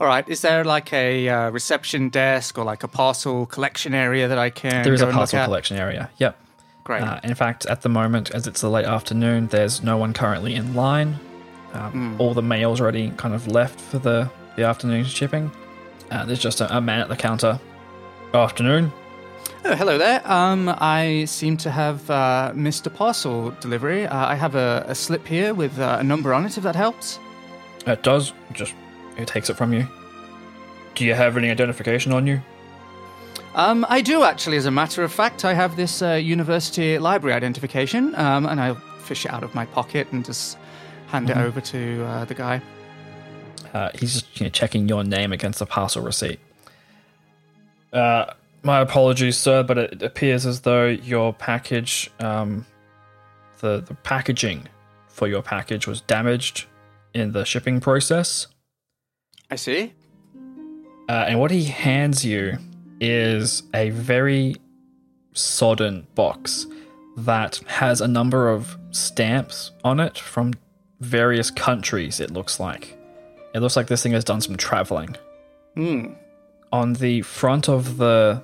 Speaker 4: All right, is there like a uh, reception desk or like a parcel collection area that I can?
Speaker 1: There is a parcel collection area. Yep.
Speaker 4: Great.
Speaker 1: Uh, in fact, at the moment, as it's the late afternoon, there's no one currently in line. Um,
Speaker 4: Hmm.
Speaker 1: All the mail's already kind of left for the, the afternoon shipping. Uh, there's just a, a man at the counter. Afternoon.
Speaker 4: Oh, hello there. Um, I seem to have uh, missed a parcel delivery. Uh, I have a, a slip here with uh, a number on it, if that helps.
Speaker 1: It does. Just it takes it from you. Do you have any identification on you?
Speaker 4: Um, I do actually, as a matter of fact. I have this uh, university library identification, um, and I'll fish it out of my pocket and just hand it over to uh, the guy.
Speaker 1: Uh, he's just you know, checking your name against the parcel receipt. Uh, my apologies, sir, but it appears as though your package, um, the the packaging for your package was damaged in the shipping process.
Speaker 4: I see.
Speaker 1: Uh, and what he hands you is a very sodden box that has a number of stamps on it from various countries, it looks like. It looks like this thing has done some traveling.
Speaker 4: Hmm.
Speaker 1: On the front of the,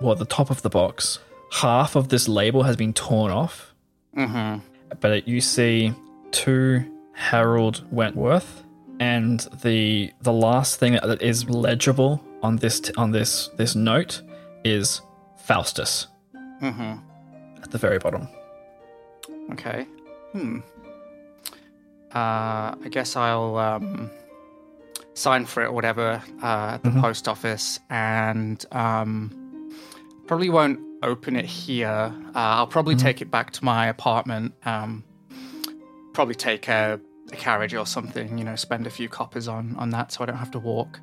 Speaker 1: well, the top of the box, half of this label has been torn off.
Speaker 4: Mm-hmm.
Speaker 1: But it, you see two Harold Wentworth, and the the last thing that is legible on this t- on this this note is Faustus
Speaker 4: Mm-hmm.
Speaker 1: at the very bottom.
Speaker 4: Okay. Hmm. Uh, I guess I'll um, sign for it or whatever uh, at the post office, and um, probably won't open it here. Uh, I'll probably take it back to my apartment. Um, probably take a, a carriage or something. You know, spend a few coppers on on that, so I don't have to walk.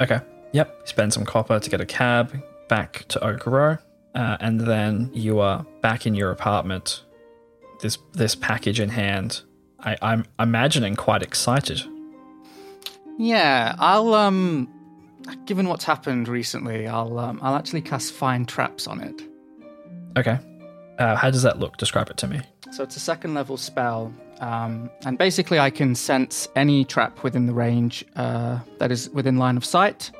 Speaker 1: Okay. Yep. Spend some copper to get a cab back to Okoro. uh, and then you are back in your apartment. This this package in hand. I, I'm imagining quite excited.
Speaker 4: Yeah, I'll um given what's happened recently, I'll um, I'll actually cast find traps on it.
Speaker 1: Okay. Uh, how does that look? Describe it to me.
Speaker 4: So it's a second level spell, um, and basically I can sense any trap within the range uh, that is within line of sight.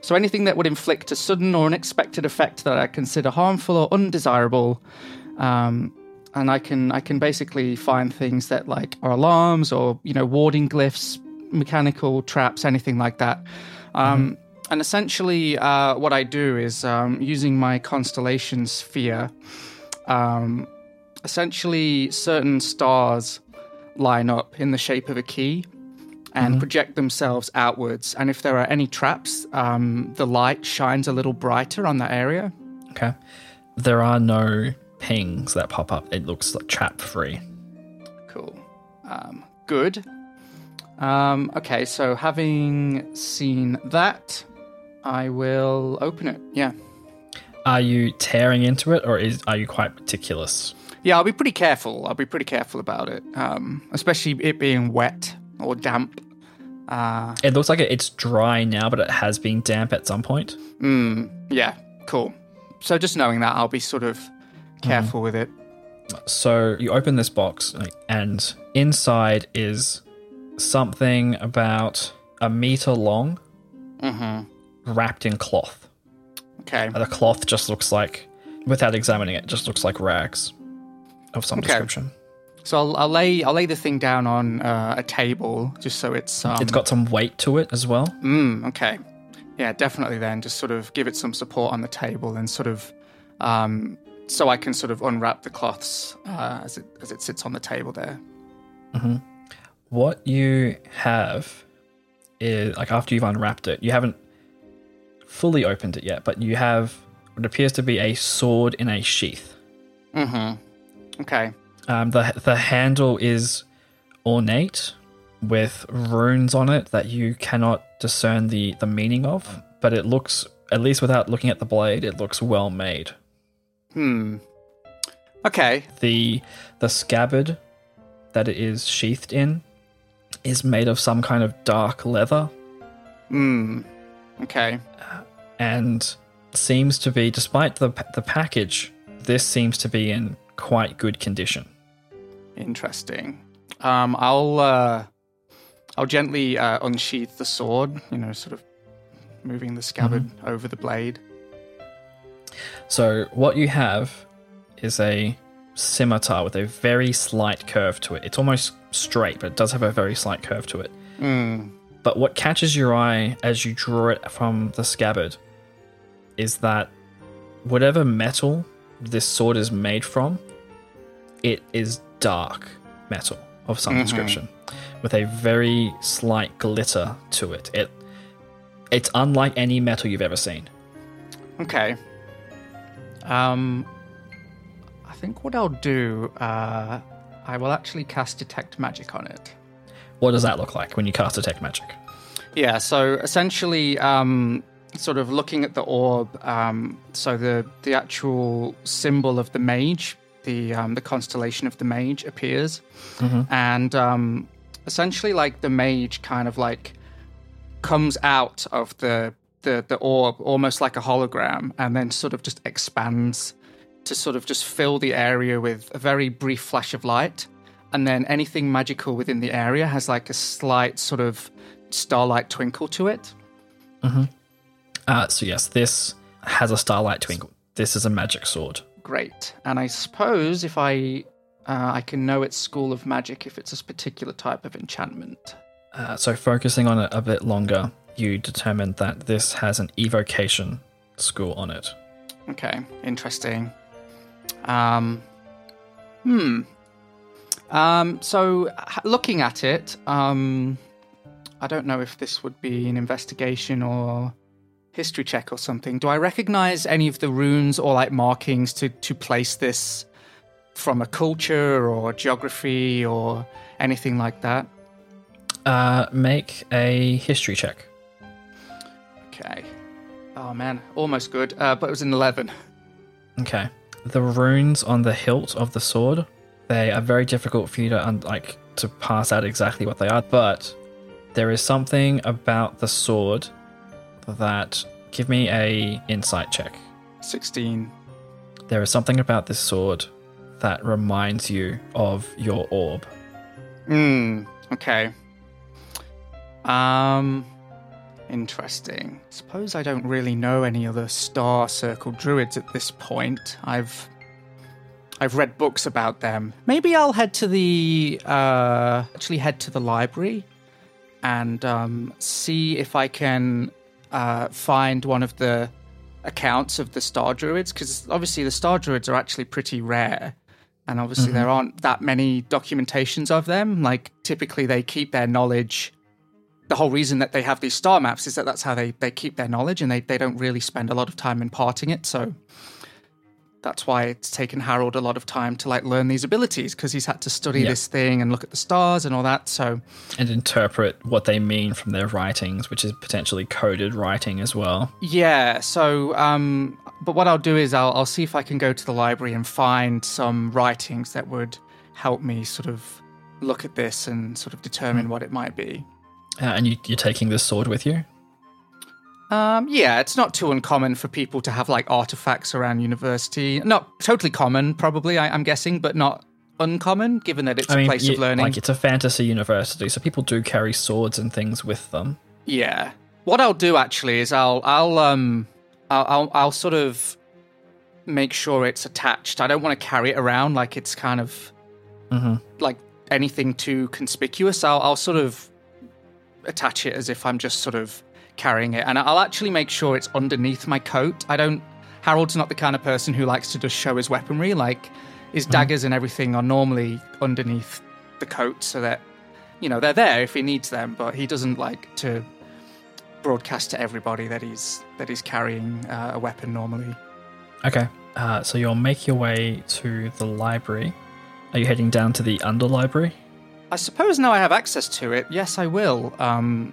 Speaker 4: So anything that would inflict a sudden or unexpected effect that I consider harmful or undesirable, um, and I can I can basically find things that like are alarms or you know warding glyphs, mechanical traps, anything like that. Um, And essentially, uh, what I do is um, using my constellation sphere. Um, essentially, certain stars line up in the shape of a key and project themselves outwards. And if there are any traps, um, the light shines a little brighter on that area.
Speaker 1: Okay. There are no pings that pop up. It looks like trap free.
Speaker 4: Cool. Um, good. Um, okay, so having seen that, I will open it. Yeah.
Speaker 1: Are you tearing into it, or is are you quite meticulous?
Speaker 4: Yeah, I'll be pretty careful. I'll be pretty careful about it, um, especially it being wet or damp. Uh,
Speaker 1: It looks like it's dry now, but it has been damp at some point.
Speaker 4: mm, yeah, cool. So just knowing that, I'll be sort of careful with it.
Speaker 1: So you open this box, and inside is something about a meter long, wrapped in cloth.
Speaker 4: Okay.
Speaker 1: And the cloth just looks like, without examining it, just looks like rags of some
Speaker 4: Okay.
Speaker 1: description.
Speaker 4: So I'll, I'll lay I'll lay the thing down on uh, a table just so it's um,
Speaker 1: It's got some weight to it as well.
Speaker 4: Mm, okay. Yeah, definitely. Then just sort of give it some support on the table and sort of, um, so I can sort of unwrap the cloths uh, as it as it sits on the table there.
Speaker 1: What you have is like after you've unwrapped it, you haven't fully opened it yet, but you have what appears to be a sword in a sheath.
Speaker 4: Okay.
Speaker 1: Um, the the handle is ornate with runes on it that you cannot discern the the meaning of, but it looks at least without looking at the blade, it looks well made.
Speaker 4: Hmm. Okay.
Speaker 1: The the scabbard that it is sheathed in is made of some kind of dark leather
Speaker 4: Hmm. Okay.
Speaker 1: and seems to be despite the the package, this seems to be in quite good condition.
Speaker 4: Interesting. Um, I'll uh, I'll gently uh, unsheath the sword. You know, sort of moving the scabbard over the blade.
Speaker 1: So what you have is a scimitar with a very slight curve to it. It's almost straight, but it does have a very slight curve to it.
Speaker 4: Hmm.
Speaker 1: But what catches your eye as you draw it from the scabbard is that whatever metal this sword is made from, it is dark metal of some description with a very slight glitter to it. It it's unlike any metal you've ever seen.
Speaker 4: Okay. Um, I think what I'll do, uh, I will actually cast detect magic on it.
Speaker 1: What does that look like when you cast detect magic?
Speaker 4: Yeah. So essentially, um, sort of looking at the orb. Um, so the the actual symbol of the mage, the um, the constellation of the mage appears, and um, essentially, like the mage kind of like comes out of the the the orb almost like a hologram, and then sort of just expands to sort of just fill the area with a very brief flash of light. And then anything magical within the area has like a slight sort of starlight twinkle to it.
Speaker 1: Uh, so yes, this has a starlight twinkle. This is a magic sword.
Speaker 4: Great. And I suppose if I uh, I can know its school of magic if it's a particular type of enchantment.
Speaker 1: Uh, so focusing on it a bit longer, you determined that this has an evocation school on it.
Speaker 4: Okay, interesting. Um, hmm. Um, so, looking at it, um, I don't know if this would be an investigation or history check or something. Do I recognize any of the runes or like markings to to place this from a culture or geography or anything like that?
Speaker 1: Uh, make a history check.
Speaker 4: Okay. Oh man, almost good, uh, but it was an eleven.
Speaker 1: Okay. The runes on the hilt of the sword, they are very difficult for you to un- like to pass out exactly what they are, but there is something about the sword that give me a insight check.
Speaker 4: 16.
Speaker 1: There is something about this sword that reminds you of your orb.
Speaker 4: Hmm. Okay. Um. Interesting. Suppose I don't really know any other star circle druids at this point. I've I've read books about them. Maybe I'll head to the uh actually head to the library and um see if I can uh find one of the accounts of the star druids because obviously the star druids are actually pretty rare and obviously there aren't that many documentations of them. Like typically they keep their knowledge the whole reason that they have these star maps is that that's how they, they keep their knowledge and they, they don't really spend a lot of time imparting it so that's why it's taken harold a lot of time to like learn these abilities because he's had to study
Speaker 1: Yeah.
Speaker 4: this thing and look at the stars and all that so
Speaker 1: and interpret what they mean from their writings, which is potentially coded writing as well.
Speaker 4: Yeah, so um but what I'll do is I'll I'll see if I can go to the library and find some writings that would help me sort of look at this and sort of determine what it might be.
Speaker 1: Uh, and you, you're taking this sword with you?
Speaker 4: Um yeah, it's not too uncommon for people to have like artifacts around university. Not totally common probably I, I'm guessing, but not uncommon given that it's
Speaker 1: I mean,
Speaker 4: a place
Speaker 1: you-
Speaker 4: of learning.
Speaker 1: like it's a fantasy university, so people do carry swords and things with them.
Speaker 4: Yeah. What I'll do actually is I'll I'll um I'll I'll, I'll sort of make sure it's attached. I don't want to carry it around like it's kind of
Speaker 1: Mhm.
Speaker 4: like anything too conspicuous. I'll I'll sort of attach it as if I'm just sort of carrying it, and I'll actually make sure it's underneath my coat. I don't. Harold's not the kind of person who likes to just show his weaponry. Like his daggers and everything are normally underneath the coat, so that you know they're there if he needs them. But he doesn't like to broadcast to everybody that he's that he's carrying uh, a weapon normally.
Speaker 1: Okay. Uh, so you'll make your way to the library. Are you heading down to the under library?
Speaker 4: I suppose now I have access to it. Yes, I will. Um,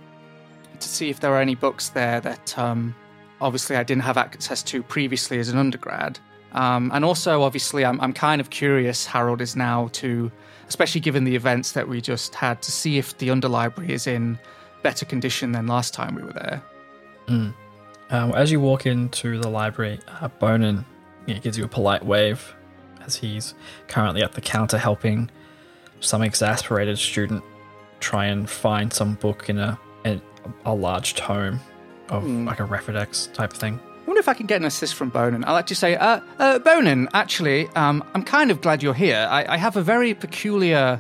Speaker 4: to see if there are any books there that um, obviously I didn't have access to previously as an undergrad. Um, and also, obviously, I'm, I'm kind of curious, Harold is now to, especially given the events that we just had, to see if the underlibrary is in better condition than last time we were there.
Speaker 1: Um, as you walk into the library, uh, Bonin you know, gives you a polite wave as he's currently at the counter helping some exasperated student try and find some book in a in a large tome of like a Refidex type thing.
Speaker 4: I wonder if I can get an assist from Bonin. I'd like to say, uh, uh, Bonin, actually, um, I'm kind of glad you're here. I, I have a very peculiar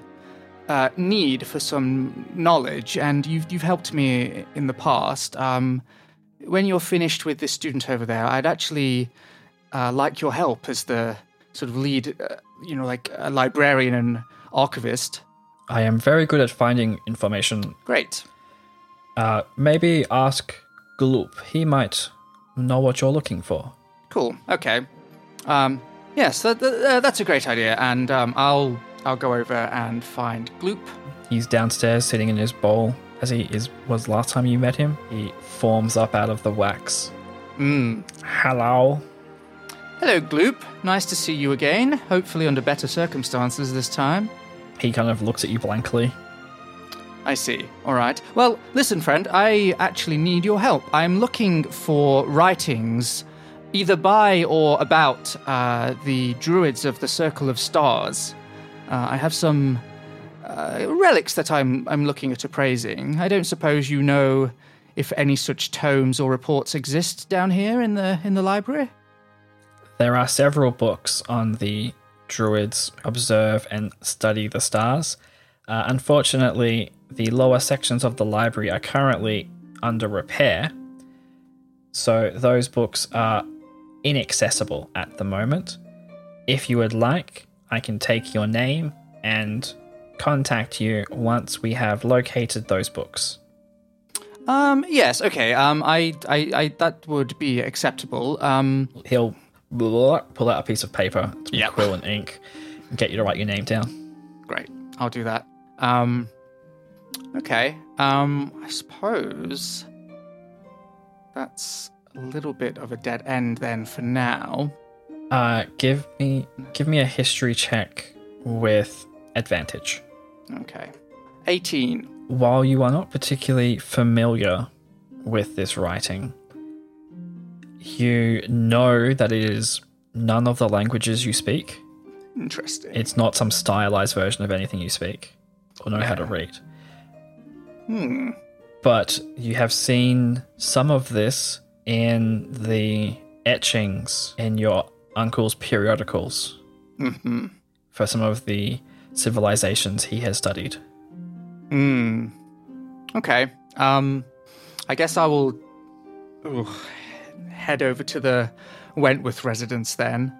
Speaker 4: uh, need for some knowledge, and you've, you've helped me in the past. Um, when you're finished with this student over there, I'd actually uh, like your help as the sort of lead, uh, you know, like a librarian and archivist.
Speaker 1: I am very good at finding information.
Speaker 4: Great.
Speaker 1: Uh, maybe ask Gloop. He might know what you're looking for.
Speaker 4: Cool. Okay. Um, yes, that, that, uh, that's a great idea, and um, I'll I'll go over and find Gloop.
Speaker 1: He's downstairs sitting in his bowl as he is was last time you met him. He forms up out of the wax.
Speaker 4: Mm.
Speaker 1: Hello.
Speaker 4: Hello, Gloop. Nice to see you again. Hopefully, under better circumstances this time.
Speaker 1: He kind of looks at you blankly.
Speaker 4: I see. All right. Well, listen, friend, I actually need your help. I'm looking for writings either by or about uh, the druids of the Circle of Stars. Uh, I have some uh, relics that I'm, I'm looking at appraising. I don't suppose you know if any such tomes or reports exist down here in the in the library.
Speaker 1: There are several books on the druids observe and study the stars. Uh, unfortunately, the lower sections of the library are currently under repair, so those books are inaccessible at the moment. If you would like, I can take your name and contact you once we have located those books.
Speaker 4: Um. Yes. Okay. Um. I. I. I that would be acceptable. Um.
Speaker 1: He'll pull out a piece of paper, some
Speaker 4: Yeah.
Speaker 1: quill and ink, and get you to write your name down.
Speaker 4: Great. I'll do that. Um. Okay. Um. I suppose that's a little bit of a dead end then for now.
Speaker 1: Uh, give me give me a history check with advantage.
Speaker 4: Okay. 18.
Speaker 1: While you are not particularly familiar with this writing, you know that it is none of the languages you speak.
Speaker 4: Interesting.
Speaker 1: It's not some stylized version of anything you speak or know how to read.
Speaker 4: Hmm.
Speaker 1: But you have seen some of this in the etchings in your uncle's periodicals
Speaker 4: hmm
Speaker 1: for some of the civilizations he has studied.
Speaker 4: Hmm. Okay. Um, I guess I will ooh, head over to the Wentworth residence then,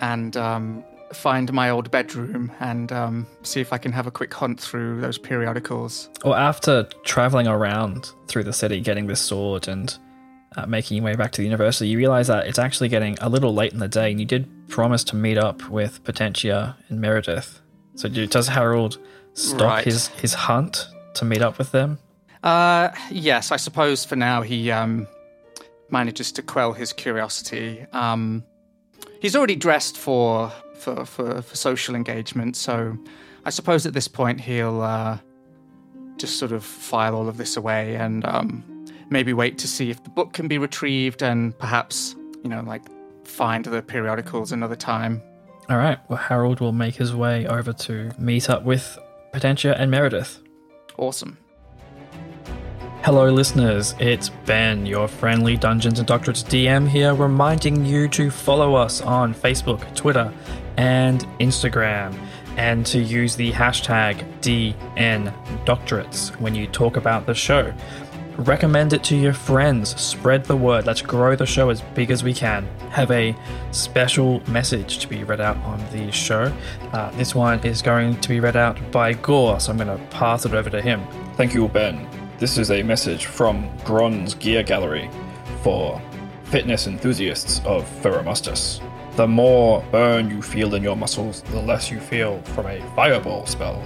Speaker 4: and um, find my old bedroom and um, see if I can have a quick hunt through those periodicals.
Speaker 1: Well, after traveling around through the city, getting this sword and uh, making your way back to the university, you realize that it's actually getting a little late in the day, and you did promise to meet up with Potentia and Meredith. So, does Harold stop
Speaker 4: Right.
Speaker 1: his, his hunt to meet up with them?
Speaker 4: Uh, yes, I suppose for now he um, manages to quell his curiosity. Um, he's already dressed for, for for for social engagement, so I suppose at this point he'll uh, just sort of file all of this away and um, maybe wait to see if the book can be retrieved and perhaps you know like find the periodicals another time.
Speaker 1: All right. Well, Harold will make his way over to meet up with Potentia and Meredith.
Speaker 4: Awesome.
Speaker 1: Hello, listeners. It's Ben, your friendly Dungeons and Doctorates DM here, reminding you to follow us on Facebook, Twitter, and Instagram, and to use the hashtag DNDoctorates when you talk about the show. Recommend it to your friends. Spread the word. Let's grow the show as big as we can. Have a special message to be read out on the show. Uh, this one is going to be read out by Gore, so I'm going to pass it over to him. Thank you, Ben. This is a message from Gron's Gear Gallery for fitness enthusiasts of Ferromustus. The more burn you feel in your muscles, the less you feel from a fireball spell.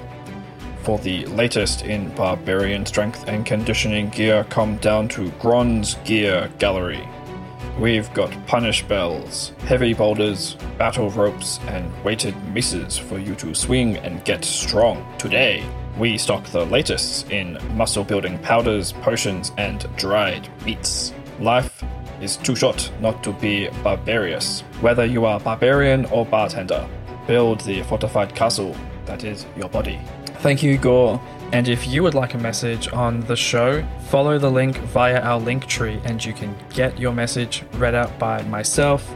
Speaker 1: For the latest in barbarian strength and conditioning gear, come down to Gron's Gear Gallery. We've got punish bells, heavy boulders, battle ropes, and weighted maces for you to swing and get strong. Today, we stock the latest in muscle building powders, potions, and dried meats. Life is too short not to be barbarious. Whether you are barbarian or bartender, build the fortified castle that is your body. Thank you, Gore. And if you would like a message on the show, follow the link via our link tree and you can get your message read out by myself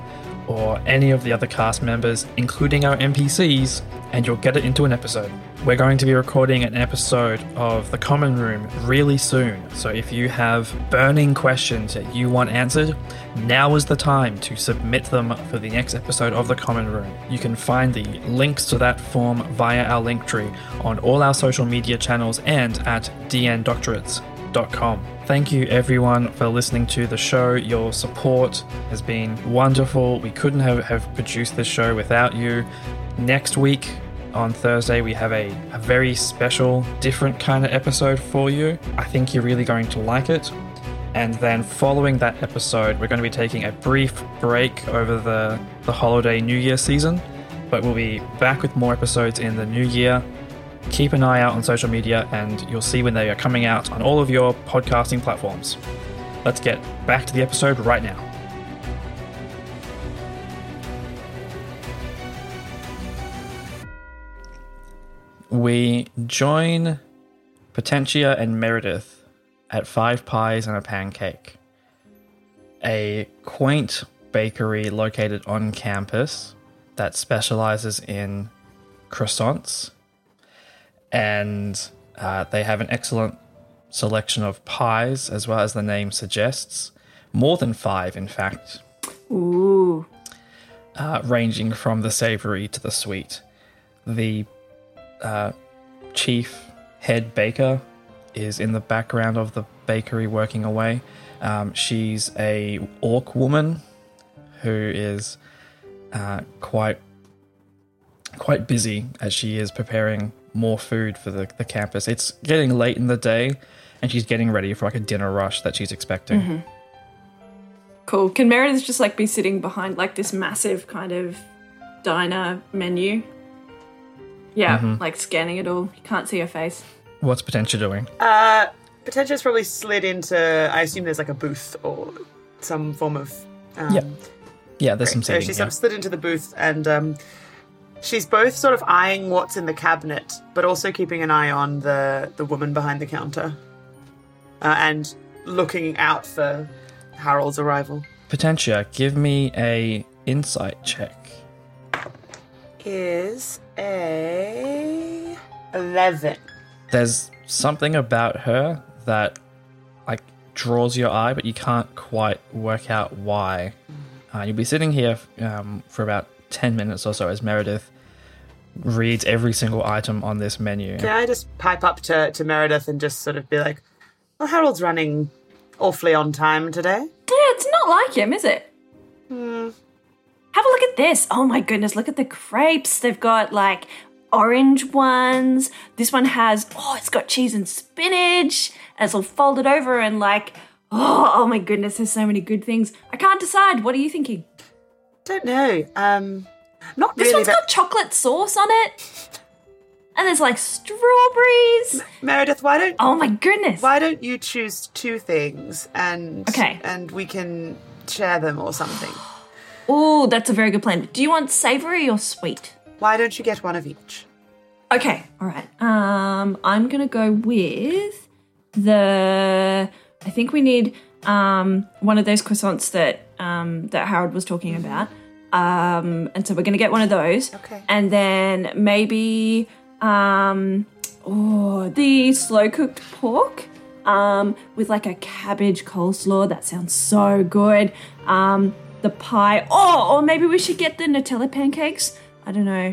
Speaker 1: or any of the other cast members, including our NPCs, and you'll get it into an episode. We're going to be recording an episode of The Common Room really soon, so if you have burning questions that you want answered, now is the time to submit them for the next episode of The Common Room. You can find the links to that form via our link tree on all our social media channels and at dndoctorates.com. Thank you everyone for listening to the show. Your support has been wonderful. We couldn't have, have produced this show without you. Next week on Thursday, we have a, a very special, different kind of episode for you. I think you're really going to like it. And then following that episode, we're going to be taking a brief break over the, the holiday New Year season, but we'll be back with more episodes in the new year. Keep an eye out on social media, and you'll see when they are coming out on all of your podcasting platforms. Let's get back to the episode right now. We join Potentia and Meredith at Five Pies and a Pancake, a quaint bakery located on campus that specializes in croissants. And uh, they have an excellent selection of pies, as well as the name suggests. More than five, in fact,
Speaker 2: Ooh.
Speaker 1: uh, ranging from the savory to the sweet. The uh, chief head baker is in the background of the bakery working away. Um, she's a orc woman who is uh, quite quite busy as she is preparing more food for the, the campus. It's getting late in the day, and she's getting ready for like a dinner rush that she's expecting.
Speaker 2: Cool. Can Meredith just like be sitting behind like this massive kind of diner menu? Yeah, like scanning it all. You can't see her face.
Speaker 1: What's Potentia doing?
Speaker 3: Uh, Potentia's probably slid into. I assume there's like a booth or some form of. Um,
Speaker 1: Yeah. Yeah, there's some
Speaker 3: So
Speaker 1: seating.
Speaker 3: she's
Speaker 1: yeah.
Speaker 3: slid into the booth and um, she's both sort of eyeing what's in the cabinet, but also keeping an eye on the the woman behind the counter, uh, and looking out for Harold's arrival.
Speaker 1: Potentia, give me a insight check.
Speaker 3: Is a eleven.
Speaker 1: There's something about her that like draws your eye, but you can't quite work out why. Uh, you'll be sitting here um, for about ten minutes or so as Meredith reads every single item on this menu.
Speaker 3: Can I just pipe up to, to Meredith and just sort of be like, "Well, Harold's running awfully on time today."
Speaker 2: Yeah, it's not like him, is it? Have a look at this. Oh my goodness, look at the crepes. They've got like orange ones. This one has, oh, it's got cheese and spinach. And it's all folded over and like, oh, oh my goodness, there's so many good things. I can't decide. What are you thinking?
Speaker 3: Don't know. Um, not
Speaker 2: This
Speaker 3: really.
Speaker 2: one's
Speaker 3: that-
Speaker 2: got chocolate sauce on it. And there's like strawberries.
Speaker 3: Meredith, why don't
Speaker 2: Oh my goodness.
Speaker 3: why don't you choose two things and
Speaker 2: Okay.
Speaker 3: and we can share them or something?
Speaker 2: Oh, that's a very good plan. Do you want savory or sweet?
Speaker 3: Why don't you get one of each?
Speaker 2: Okay, all right. Um, I'm gonna go with the. I think we need um one of those croissants that um that Harold was talking about. Um, and so we're gonna get one of those.
Speaker 3: Okay.
Speaker 2: And then maybe um oh the slow cooked pork um with like a cabbage coleslaw. That sounds so good. Um, the pie. Oh, or maybe we should get the Nutella pancakes. I don't know.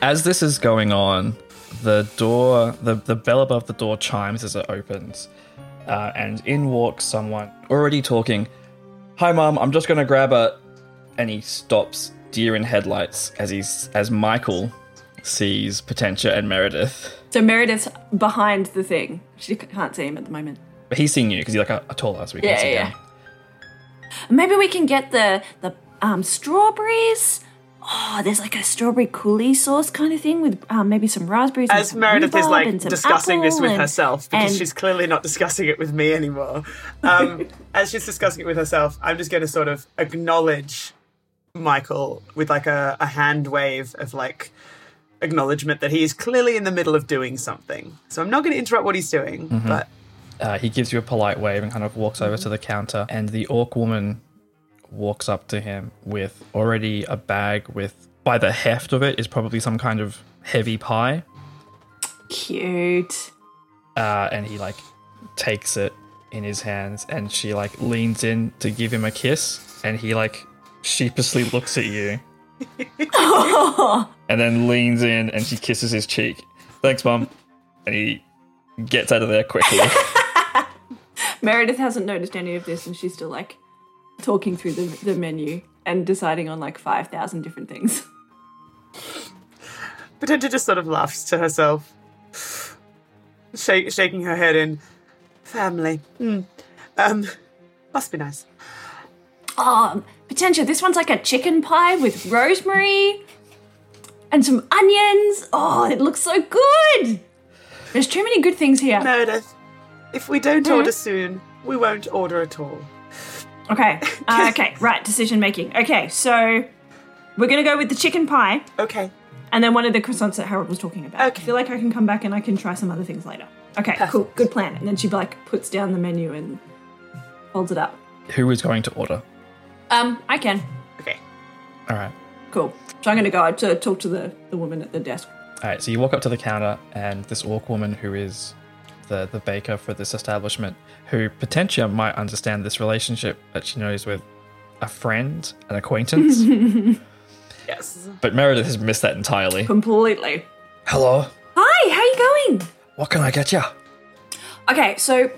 Speaker 1: As this is going on, the door, the, the bell above the door chimes as it opens, uh, and in walks someone already talking. Hi, mom. I'm just gonna grab a, and he stops deer in headlights as he's as Michael sees Potentia and Meredith.
Speaker 2: So Meredith's behind the thing. She can't see him at the moment.
Speaker 1: But he's seeing you because you're like a, a tall ass. We can
Speaker 2: Yeah,
Speaker 1: sit
Speaker 2: yeah.
Speaker 1: down.
Speaker 2: Maybe we can get the the um, strawberries. Oh, there's like a strawberry coulis sauce kind of thing with um, maybe some raspberries. and
Speaker 3: As
Speaker 2: some
Speaker 3: Meredith is like discussing this with
Speaker 2: and-
Speaker 3: herself because
Speaker 2: and-
Speaker 3: she's clearly not discussing it with me anymore. Um, as she's discussing it with herself, I'm just going to sort of acknowledge Michael with like a, a hand wave of like acknowledgement that he is clearly in the middle of doing something. So I'm not going to interrupt what he's doing,
Speaker 2: Mm-hmm.
Speaker 3: but
Speaker 1: Uh, he gives you a polite wave and kind of walks over to the counter, and the orc woman walks up to him with already a bag with, by the heft of it, is probably some kind of heavy pie.
Speaker 2: Cute.
Speaker 1: Uh, and he like takes it in his hands, and she like leans in to give him a kiss, and he like sheepishly looks at you, and then leans in and she kisses his cheek. Thanks, mum. And he gets out of there quickly.
Speaker 2: Meredith hasn't noticed any of this, and she's still like talking through the, the menu and deciding on like five thousand different things.
Speaker 3: Potentia just sort of laughs to herself, shake, shaking her head in family. Hmm. Um, must be nice.
Speaker 2: Oh, Potentia, this one's like a chicken pie with rosemary and some onions. Oh, it looks so good. There's too many good things here.
Speaker 3: Meredith, if we don't
Speaker 2: Hmm?
Speaker 3: order soon, we won't order at all.
Speaker 2: Okay. Uh, okay. Right. Decision making. Okay. So we're gonna go with the chicken pie
Speaker 3: Okay.
Speaker 2: and then one of the croissants that Harold was talking about.
Speaker 3: Okay.
Speaker 2: I feel like I can come back and I can try some other things later. Okay. Cool. Good plan. And then she like puts down the menu and folds it up.
Speaker 1: Who is going to order?
Speaker 2: Um, I can.
Speaker 3: Okay.
Speaker 1: All right.
Speaker 2: Cool. So I'm gonna go to talk to the the woman at the desk.
Speaker 1: All right, so you walk up to the counter, and this orc woman, who is the the baker for this establishment, who Potentia might understand this relationship that she knows with a friend, an acquaintance,
Speaker 3: Yes.
Speaker 1: but Meredith has missed that entirely.
Speaker 2: Completely.
Speaker 1: Hello,
Speaker 2: Hi. How you going?
Speaker 1: what can I get you?
Speaker 2: Okay, so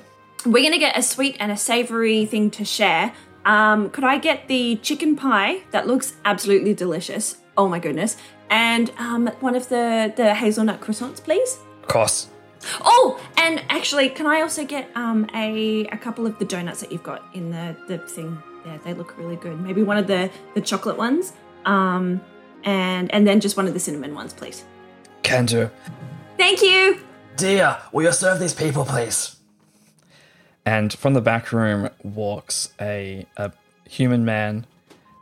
Speaker 2: we're gonna get a sweet and a savory thing to share. Um, could I get the chicken pie that looks absolutely delicious? Oh my goodness! And um, one of the the hazelnut croissants, please.
Speaker 1: Of course.
Speaker 2: Oh, and actually, can I also get um a a couple of the donuts that you've got in the the thing Yeah, they look really good. Maybe one of the the chocolate ones, um, and and then just one of the cinnamon ones, please.
Speaker 1: Can do.
Speaker 2: Thank you.
Speaker 1: Dear, will you serve these people, please? And from the back room walks a, a human man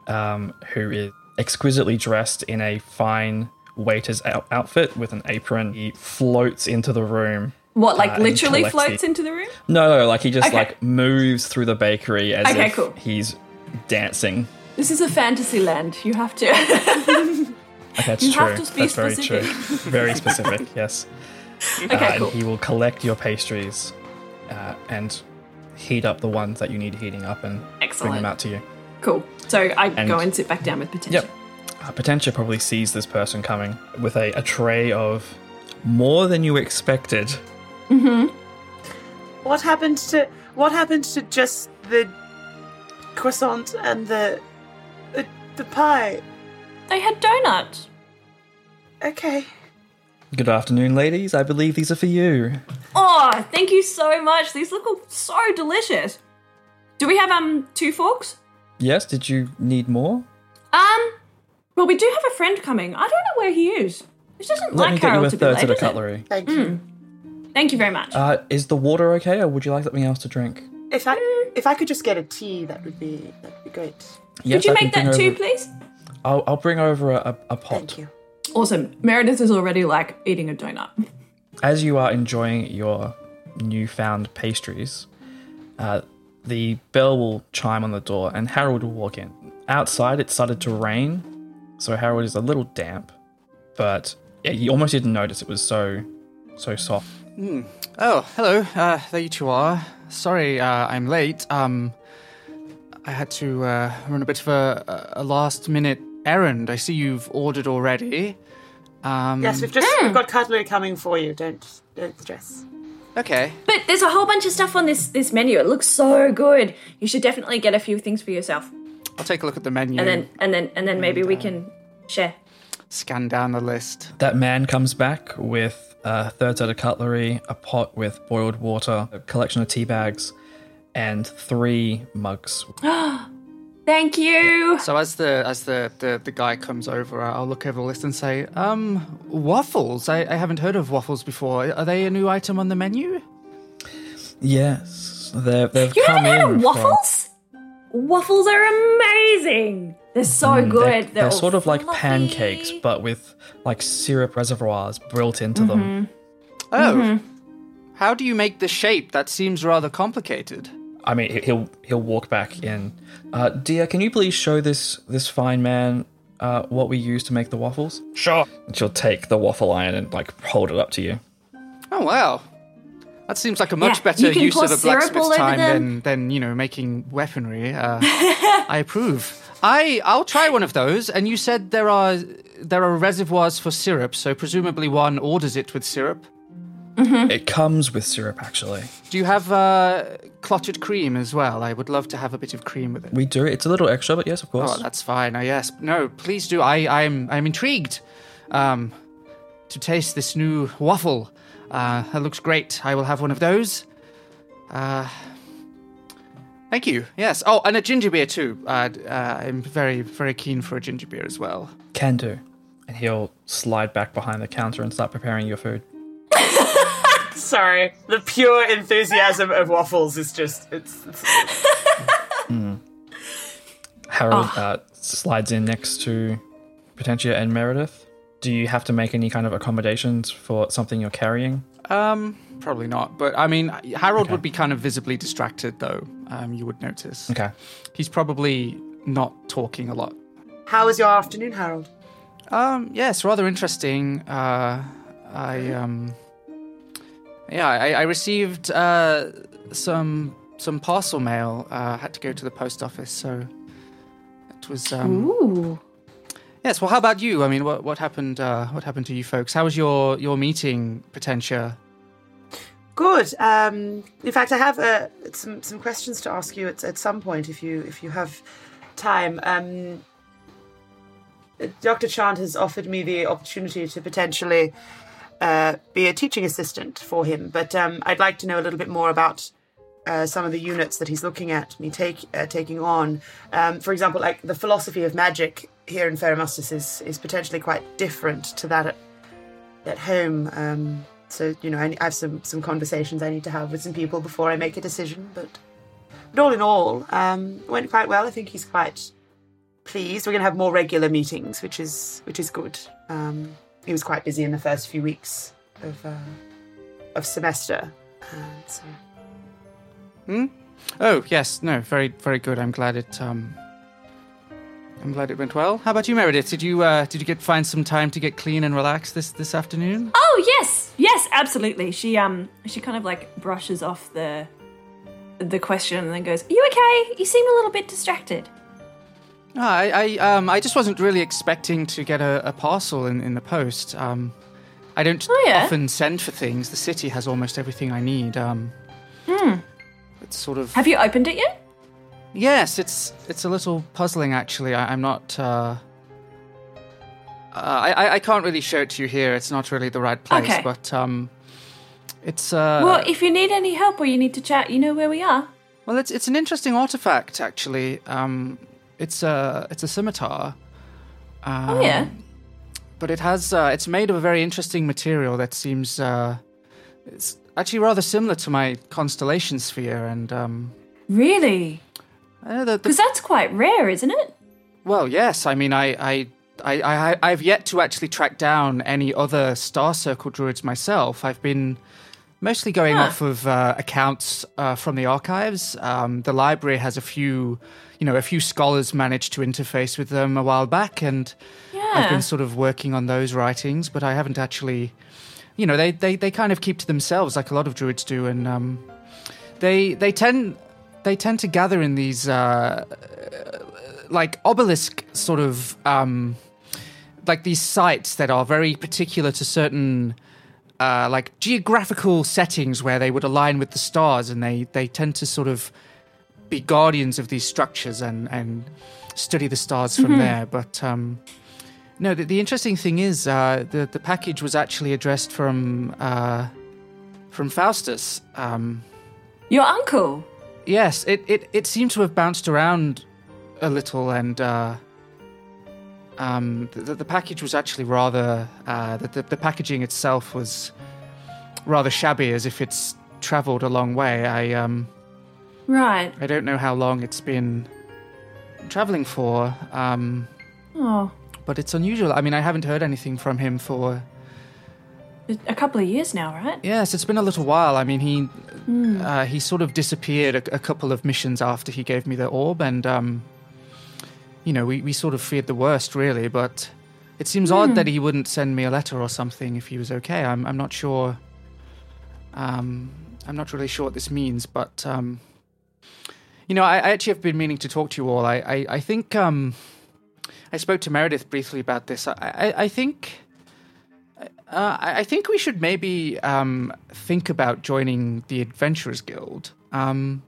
Speaker 1: um, who is exquisitely dressed in a fine waiter's out- outfit with an apron. He floats into the room.
Speaker 2: What, like
Speaker 1: Uh,
Speaker 2: literally floats
Speaker 1: the-
Speaker 2: into the room?
Speaker 1: No, no, like he just
Speaker 2: Okay.
Speaker 1: like moves through the bakery as
Speaker 2: Okay,
Speaker 1: if
Speaker 2: cool.
Speaker 1: he's dancing.
Speaker 2: This is a fantasy land. You have to.
Speaker 1: That's
Speaker 2: You
Speaker 1: true.
Speaker 2: have to be
Speaker 1: That's very
Speaker 2: specific.
Speaker 1: true. Very specific. Yes.
Speaker 2: okay,
Speaker 1: Uh,
Speaker 2: cool.
Speaker 1: And he will collect your pastries uh, and heat up the ones that you need heating up and bring them out to you.
Speaker 2: Cool. So I
Speaker 1: And-
Speaker 2: go and sit back down with Potentia.
Speaker 1: Yep. Uh, Potentia probably sees this person coming with a, a tray of more than you expected. Hmm.
Speaker 3: What happened to what happened to just the croissant and the the, the pie?
Speaker 2: They had donuts.
Speaker 3: Okay.
Speaker 1: Good afternoon, ladies. I believe these are for you.
Speaker 2: Oh, thank you so much. These look so delicious. Do we have um two forks?
Speaker 1: Yes, did you need more?
Speaker 2: Um, well, we do have a friend coming. I don't know where he is. This doesn't
Speaker 1: Let
Speaker 2: like
Speaker 1: me get you a
Speaker 2: to be
Speaker 1: third
Speaker 2: late,
Speaker 1: set of
Speaker 2: is it?
Speaker 1: cutlery.
Speaker 3: Thank you.
Speaker 2: Thank you very much.
Speaker 1: Uh, is the water okay, or would you like something else to drink?
Speaker 3: If I if I could just get a tea, that would be that would be great.
Speaker 1: Yes,
Speaker 2: Could you
Speaker 1: I can
Speaker 2: make that
Speaker 1: bring
Speaker 2: too,
Speaker 1: over-
Speaker 2: please?
Speaker 1: I'll, I'll bring over a, a, a pot.
Speaker 3: Thank you.
Speaker 2: Awesome. Meredith is already like eating a donut.
Speaker 1: As you are enjoying your newfound pastries, uh, the bell will chime on the door and Harold will walk in. Outside, it started to rain, so Harold is a little damp, but yeah, you almost didn't notice it was so, so soft.
Speaker 4: Oh, hello. Uh, there you two are. Sorry, uh, I'm late. Um, I had to uh, run a bit of a, a last minute errand. I see you've ordered already. Um,
Speaker 3: Yes, we've just we've got cutlery coming for you. Don't don't stress.
Speaker 4: Okay.
Speaker 2: But there's a whole bunch of stuff on this this menu. It looks so good. You should definitely get a few things for yourself,
Speaker 4: I'll take a look at the menu.
Speaker 2: and then and then and then maybe we can share.
Speaker 4: scan down the list.
Speaker 1: That man comes back with a third set of cutlery, a pot with boiled water, a collection of tea bags, and three mugs.
Speaker 2: Thank you.
Speaker 4: So as the as the, the, the guy comes over, I'll look over the list and say, um, waffles. I, I haven't heard of waffles before. Are they a new item on the menu?
Speaker 1: Yes, they've, they've
Speaker 2: You
Speaker 1: come
Speaker 2: haven't had
Speaker 1: in
Speaker 2: a
Speaker 1: from-
Speaker 2: waffles? Waffles are amazing. They're so good.
Speaker 1: Mm, They're,
Speaker 2: They're,
Speaker 1: they're
Speaker 2: all
Speaker 1: sort of like
Speaker 2: fluffy.
Speaker 1: pancakes, but with like syrup reservoirs built into them.
Speaker 4: Oh. How do you make the shape? That seems rather complicated.
Speaker 1: I mean, he- he'll he'll walk back in. Uh, dear, can you please show this this fine man uh, what we use to make the waffles? Sure. And she'll take the waffle iron and like hold it up to you.
Speaker 4: Oh wow. That seems like a much
Speaker 2: Yeah,
Speaker 4: better use of a blacksmith's time than, than you know making weaponry. Uh, I approve. I I'll try one of those. And you said there are there are reservoirs for syrup, so presumably one orders it with syrup.
Speaker 1: It comes with syrup, actually.
Speaker 4: Do you have uh, clotted cream as well? I would love to have a bit of cream with it.
Speaker 1: We do. It's a little extra, but yes, of course.
Speaker 4: Oh, that's fine. Oh, yes. No, please do. I, I'm, I'm intrigued um, to taste this new waffle. Uh, that looks great. I will have one of those. Uh, thank you. Yes. Oh, and a ginger beer too. Uh, uh, I'm very, very keen for a ginger beer as well.
Speaker 1: Can do. And he'll slide back behind the counter and start preparing your food.
Speaker 3: Sorry, the pure enthusiasm of waffles is just it's. it's
Speaker 1: Harold uh, slides in next to Potentia and Meredith. Do you have to make any kind of accommodations for something you're carrying?
Speaker 4: Um, probably not. But I mean, Harold
Speaker 1: Okay.
Speaker 4: would be kind of visibly distracted, though. Um, you would notice.
Speaker 1: Okay.
Speaker 4: He's probably not talking a lot.
Speaker 3: How was your afternoon, Harold?
Speaker 4: Um, yes, rather interesting. Uh, I um, yeah, I, I received uh, some some parcel mail. Uh, had to go to the post office, so it was. Um,
Speaker 2: Ooh.
Speaker 4: yes. Well, how about you? I mean, what what happened? Uh, what happened to you folks? How was your your meeting, Potentia?
Speaker 3: Good. Um, in fact, I have uh, some some questions to ask you at, at some point if you if you have time. Um, Dr. Chant has offered me the opportunity to potentially uh, be a teaching assistant for him, but um, I'd like to know a little bit more about uh, some of the units that he's looking at me take uh, taking on. Um, for example, like the philosophy of magic here in Ferromustus is is potentially quite different to that at, at home. Um, so you know, I, I have some some conversations I need to have with some people before I make a decision. But but all in all, um, went quite well. I think he's quite pleased. We're going to have more regular meetings, which is which is good. Um, he was quite busy in the first few weeks of uh, of semester, uh, so.
Speaker 4: Hmm? Oh yes, no, very very good. I'm glad it um I'm glad it went well. How about you, Meredith? Did you uh, did you get find some time to get clean and relax this this afternoon?
Speaker 2: Oh yes, yes, absolutely. She um she kind of like brushes off the the question and then goes, "Are you okay? You seem a little bit distracted."
Speaker 4: Oh, I, I um I just wasn't really expecting to get a, a parcel in, in the post. Um, I don't
Speaker 2: Oh, yeah?
Speaker 4: often send for things. The city has almost everything I need. Um,
Speaker 2: Hmm.
Speaker 4: it's sort of
Speaker 2: Have you opened it yet?
Speaker 4: Yes, it's it's a little puzzling actually. I, I'm not. Uh, uh, I I- I can't really show it to you here. It's not really the right place.
Speaker 2: Okay.
Speaker 4: But um, it's uh.
Speaker 2: well, if you need any help or you need to chat, you know where we are.
Speaker 4: well, it's it's an interesting artifact actually. Um, it's a it's a scimitar. Um,
Speaker 2: Oh yeah.
Speaker 4: But it has uh, it's made of a very interesting material that seems uh, it's actually rather similar to my constellation sphere and um.
Speaker 2: Really? Because that's quite rare, isn't it?
Speaker 4: Well, yes. I mean, I, I, I, I, I've yet to actually track down any other Star Circle druids myself. I've been mostly going
Speaker 2: Huh.
Speaker 4: off of uh, accounts uh, from the archives. Um, the library has a few, you know, a few scholars managed to interface with them a while back, and I've been sort of working on those writings, but I haven't actually, you know, they, they, they kind of keep to themselves like a lot of druids do, and um, they they tend they tend to gather in these uh, like obelisk sort of um, like these sites that are very particular to certain uh, like geographical settings where they would align with the stars, and they they tend to sort of be guardians of these structures and and study the stars from there. But um, no, the, the interesting thing is uh, the the package was actually addressed from uh, from Faustus. Um,
Speaker 2: Your uncle.
Speaker 4: Yes, it, it, it seemed to have bounced around a little, and uh, um, the, the package was actually rather uh, the, the the packaging itself was rather shabby, as if it's travelled a long way. I um
Speaker 2: Right.
Speaker 4: I don't know how long it's been travelling for, um,
Speaker 2: Oh,
Speaker 4: but it's unusual. I mean, I haven't heard anything from him for
Speaker 2: a couple of years now, right?
Speaker 4: Yes, it's been a little while. I mean, he uh, he sort of disappeared a, a couple of missions after he gave me the orb, and um, you know, we, we sort of feared the worst, really. But it seems odd that he wouldn't send me a letter or something if he was okay. I'm I'm not sure. Um, I'm not really sure what this means, but um, you know, I, I actually have been meaning to talk to you all. I I, I think um, I spoke to Meredith briefly about this. I I, I think. Uh, I think we should maybe um, think about joining the Adventurers Guild. Um,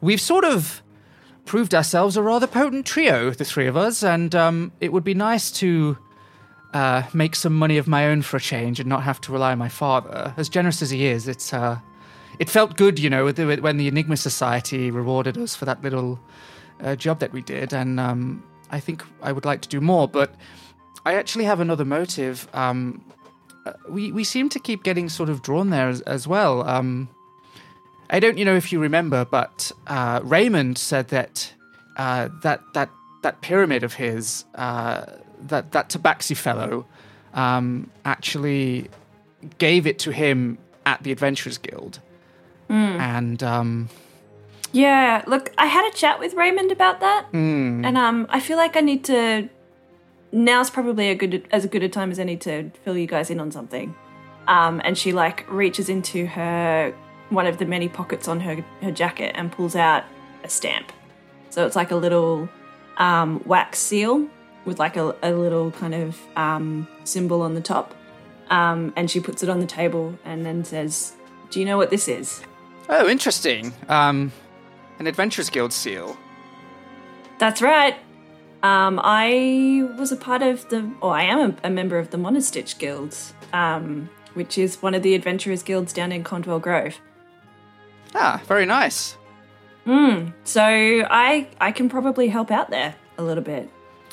Speaker 4: we've sort of proved ourselves a rather potent trio, the three of us, and um, it would be nice to uh, make some money of my own for a change and not have to rely on my father. As generous as he is, it's uh, it felt good, you know, when the Enigma Society rewarded us for that little uh, job that we did, and um, I think I would like to do more. But I actually have another motive. Um, uh, we we seem to keep getting sort of drawn there as, as well. Um, I don't, you know, if you remember, but uh, Raymond said that uh, that that that pyramid of his, uh, that that Tabaxi fellow, um, actually gave it to him at the Adventurers Guild, and um,
Speaker 2: Yeah, look, I had a chat with Raymond about that,
Speaker 4: hmm,
Speaker 2: and um, I feel like I need to. Now's probably a good as good a time as any to fill you guys in on something. Um, and she like reaches into her one of the many pockets on her her jacket and pulls out a stamp. So it's like a little um, wax seal with like a, a little kind of um, symbol on the top. Um, and she puts it on the table and then says, "Do you know what this is?"
Speaker 4: Oh, interesting. Um, an Adventurers Guild seal.
Speaker 2: That's right. Um, I was a part of the, or I am a, a member of the Monostitch Guild, um, which is one of the adventurers guilds down in Condwell Grove.
Speaker 4: Ah, very nice. Hmm.
Speaker 2: So I I can probably help out there a little bit.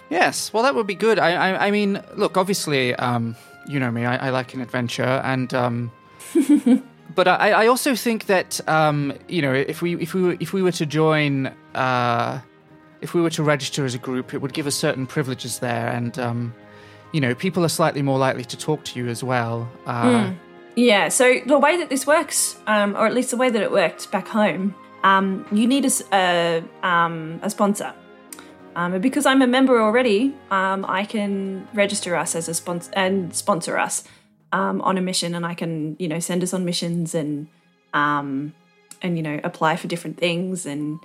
Speaker 4: Yes, well, that would be good. I, I, I mean, look, obviously, um, you know me. I, I like an adventure, and um, but I, I also think that um, you know, if we if we were, if we were to join, uh, if we were to register as a group, it would give us certain privileges there, and um, you know, people are slightly more likely to talk to you as well. Uh,
Speaker 2: Yeah, so the way that this works, um, or at least the way that it worked back home, um, you need a, a, um, a sponsor. Um, because I'm a member already, um, I can register us as a sponsor and sponsor us um, on a mission, and I can, you know, send us on missions and, um, and you know, apply for different things and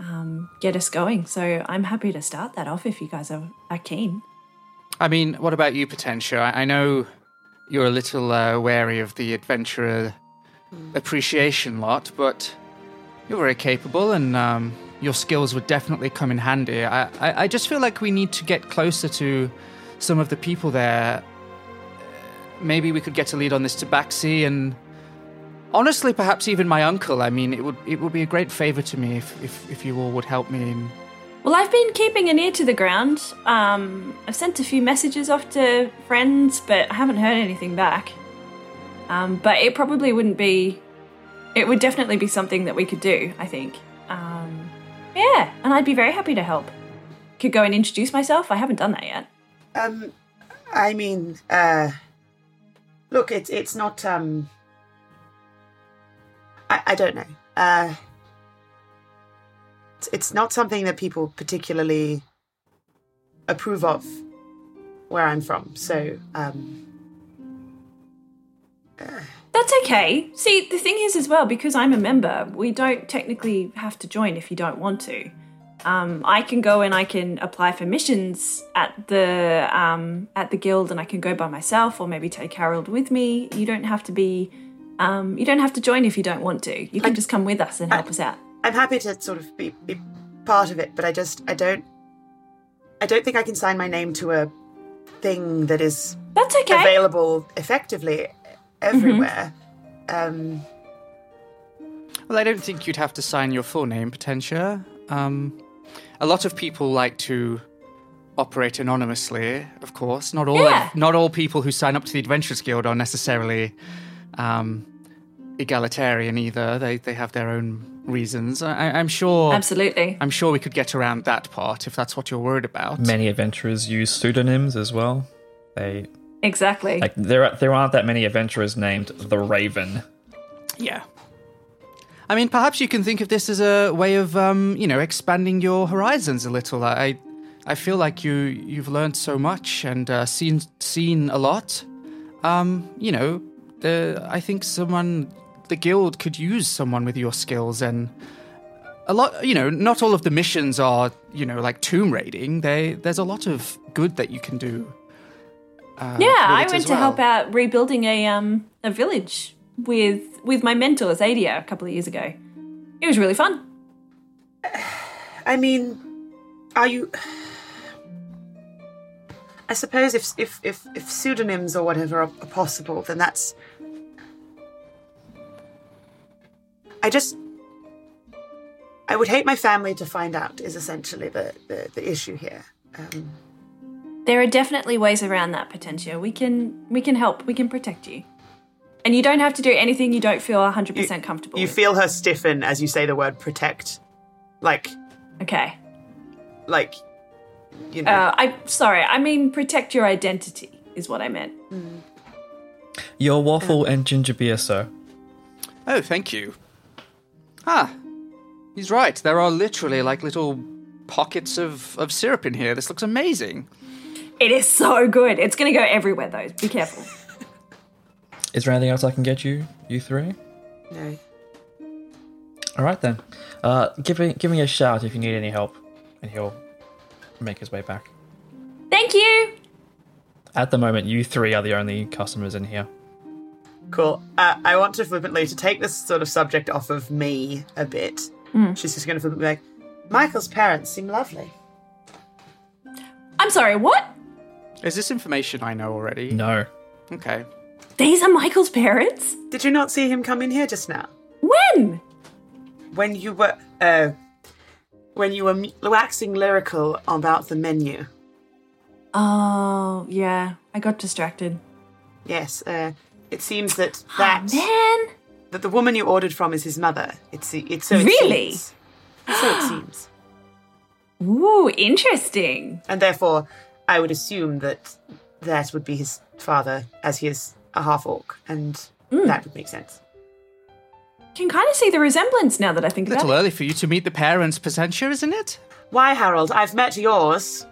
Speaker 2: um, get us going. So I'm happy to start that off if you guys are, are keen.
Speaker 4: I mean, what about you, Potentia? I, I know you're a little uh, wary of the adventurer appreciation lot, but you're very capable, and um, your skills would definitely come in handy. I, I, I just feel like we need to get closer to some of the people there. Maybe we could get a lead on this tabaxi, and honestly, perhaps even my uncle. I mean, it would it would be a great favor to me if if, if you all would help me. In,
Speaker 2: Well, I've been keeping an ear to the ground. Um, I've sent a few messages off to friends, but I haven't heard anything back. Um, but it probably wouldn't be. It would definitely be something that we could do. I think. Um, yeah, and I'd be very happy to help. Could go and introduce myself. I haven't done that yet.
Speaker 3: Um, I mean, uh, look, it's it's not. Um, I I don't know. Uh, it's, it's not something that people particularly approve of where I'm from. So, um,
Speaker 2: That's okay. See, the thing is, as well, because I'm a member, we don't technically have to join if you don't want to. Um, I can go and I can apply for missions at the um, at the guild, and I can go by myself, or maybe take Harold with me. You don't have to be. Um, you don't have to join if you don't want to. You can just come with us and help us out.
Speaker 3: I'm happy to sort of be, be part of it, but I just I don't I don't think I can sign my name to a thing that is
Speaker 2: That's okay.
Speaker 3: available effectively everywhere. Um,
Speaker 4: Well, I don't think you'd have to sign your full name, Potentia. Um, a lot of people like to operate anonymously, of course. Not all
Speaker 2: Yeah.
Speaker 4: not all people who sign up to the Adventurers Guild are necessarily um, egalitarian either. They they have their own reasons. I, I'm sure.
Speaker 2: Absolutely.
Speaker 4: I'm sure we could get around that part if that's what you're worried about.
Speaker 1: Many adventurers use pseudonyms as well. They
Speaker 2: Exactly.
Speaker 1: like there are, there aren't that many adventurers named the Raven.
Speaker 4: Yeah. I mean, perhaps you can think of this as a way of, um, you know, expanding your horizons a little. I, I feel like you you've learned so much and uh, seen seen a lot. Um, you know, the I think someone the guild could use someone with your skills and a lot. You know, not all of the missions are you know like tomb raiding. They there's a lot of good that you can do. Uh,
Speaker 2: Yeah, I went
Speaker 4: as
Speaker 2: to help out rebuilding a um a village with with my mentor Zadia a couple of years ago. It was really fun.
Speaker 3: I mean, are you? I suppose if if if, if pseudonyms or whatever are, are possible, then that's. I just. I would hate my family to find out. Is essentially the the, the issue here. Um,
Speaker 2: There are definitely ways around that Potentia. We can we can help. We can protect you. And you don't have to do anything you don't feel 100% comfortable
Speaker 3: you
Speaker 2: with.
Speaker 3: feel her stiffen as you say the word protect, like
Speaker 2: okay.
Speaker 3: like, you know.
Speaker 2: Uh, I sorry. I mean protect your identity is what I meant.
Speaker 1: Your waffle and ginger beer, sir.
Speaker 4: Oh, thank you. Ah, he's right. There are literally like little pockets of, of syrup in here. This looks amazing.
Speaker 2: It is so good. It's going to go everywhere though. Be careful.
Speaker 1: Is there anything else I can get you, you three?
Speaker 3: no.
Speaker 1: All right then. Uh, give me give me a shout if you need any help, and he'll make his way back.
Speaker 2: Thank you.
Speaker 1: At the moment, you three are the only customers in here.
Speaker 3: Cool. Uh, I want to flippantly to take this sort of subject off of me a bit. She's just going to flippantly be like, Michael's parents seem lovely.
Speaker 2: I'm sorry. What?
Speaker 4: Is this information I know already?
Speaker 1: No,
Speaker 4: Okay.
Speaker 2: These are Michael's parents?
Speaker 3: Did you not see him come in here just now?
Speaker 2: When?
Speaker 3: when you were uh, when you were waxing lyrical about the menu.
Speaker 2: Oh, yeah. I got distracted.
Speaker 3: Yes, uh, it seems that that
Speaker 2: Oh, Man.
Speaker 3: that the woman you ordered from is his mother. It's it's so it
Speaker 2: Really?
Speaker 3: seems. So it seems,
Speaker 2: Ooh, interesting.
Speaker 3: and therefore I would assume that that would be his father, as he is a half orc, and
Speaker 2: Hmm.
Speaker 3: that would make sense.
Speaker 2: Can kind of see the resemblance now that I think about it.
Speaker 4: A little early for you to meet the parents, Potentia, isn't it?
Speaker 3: Why, Harold? I've met yours.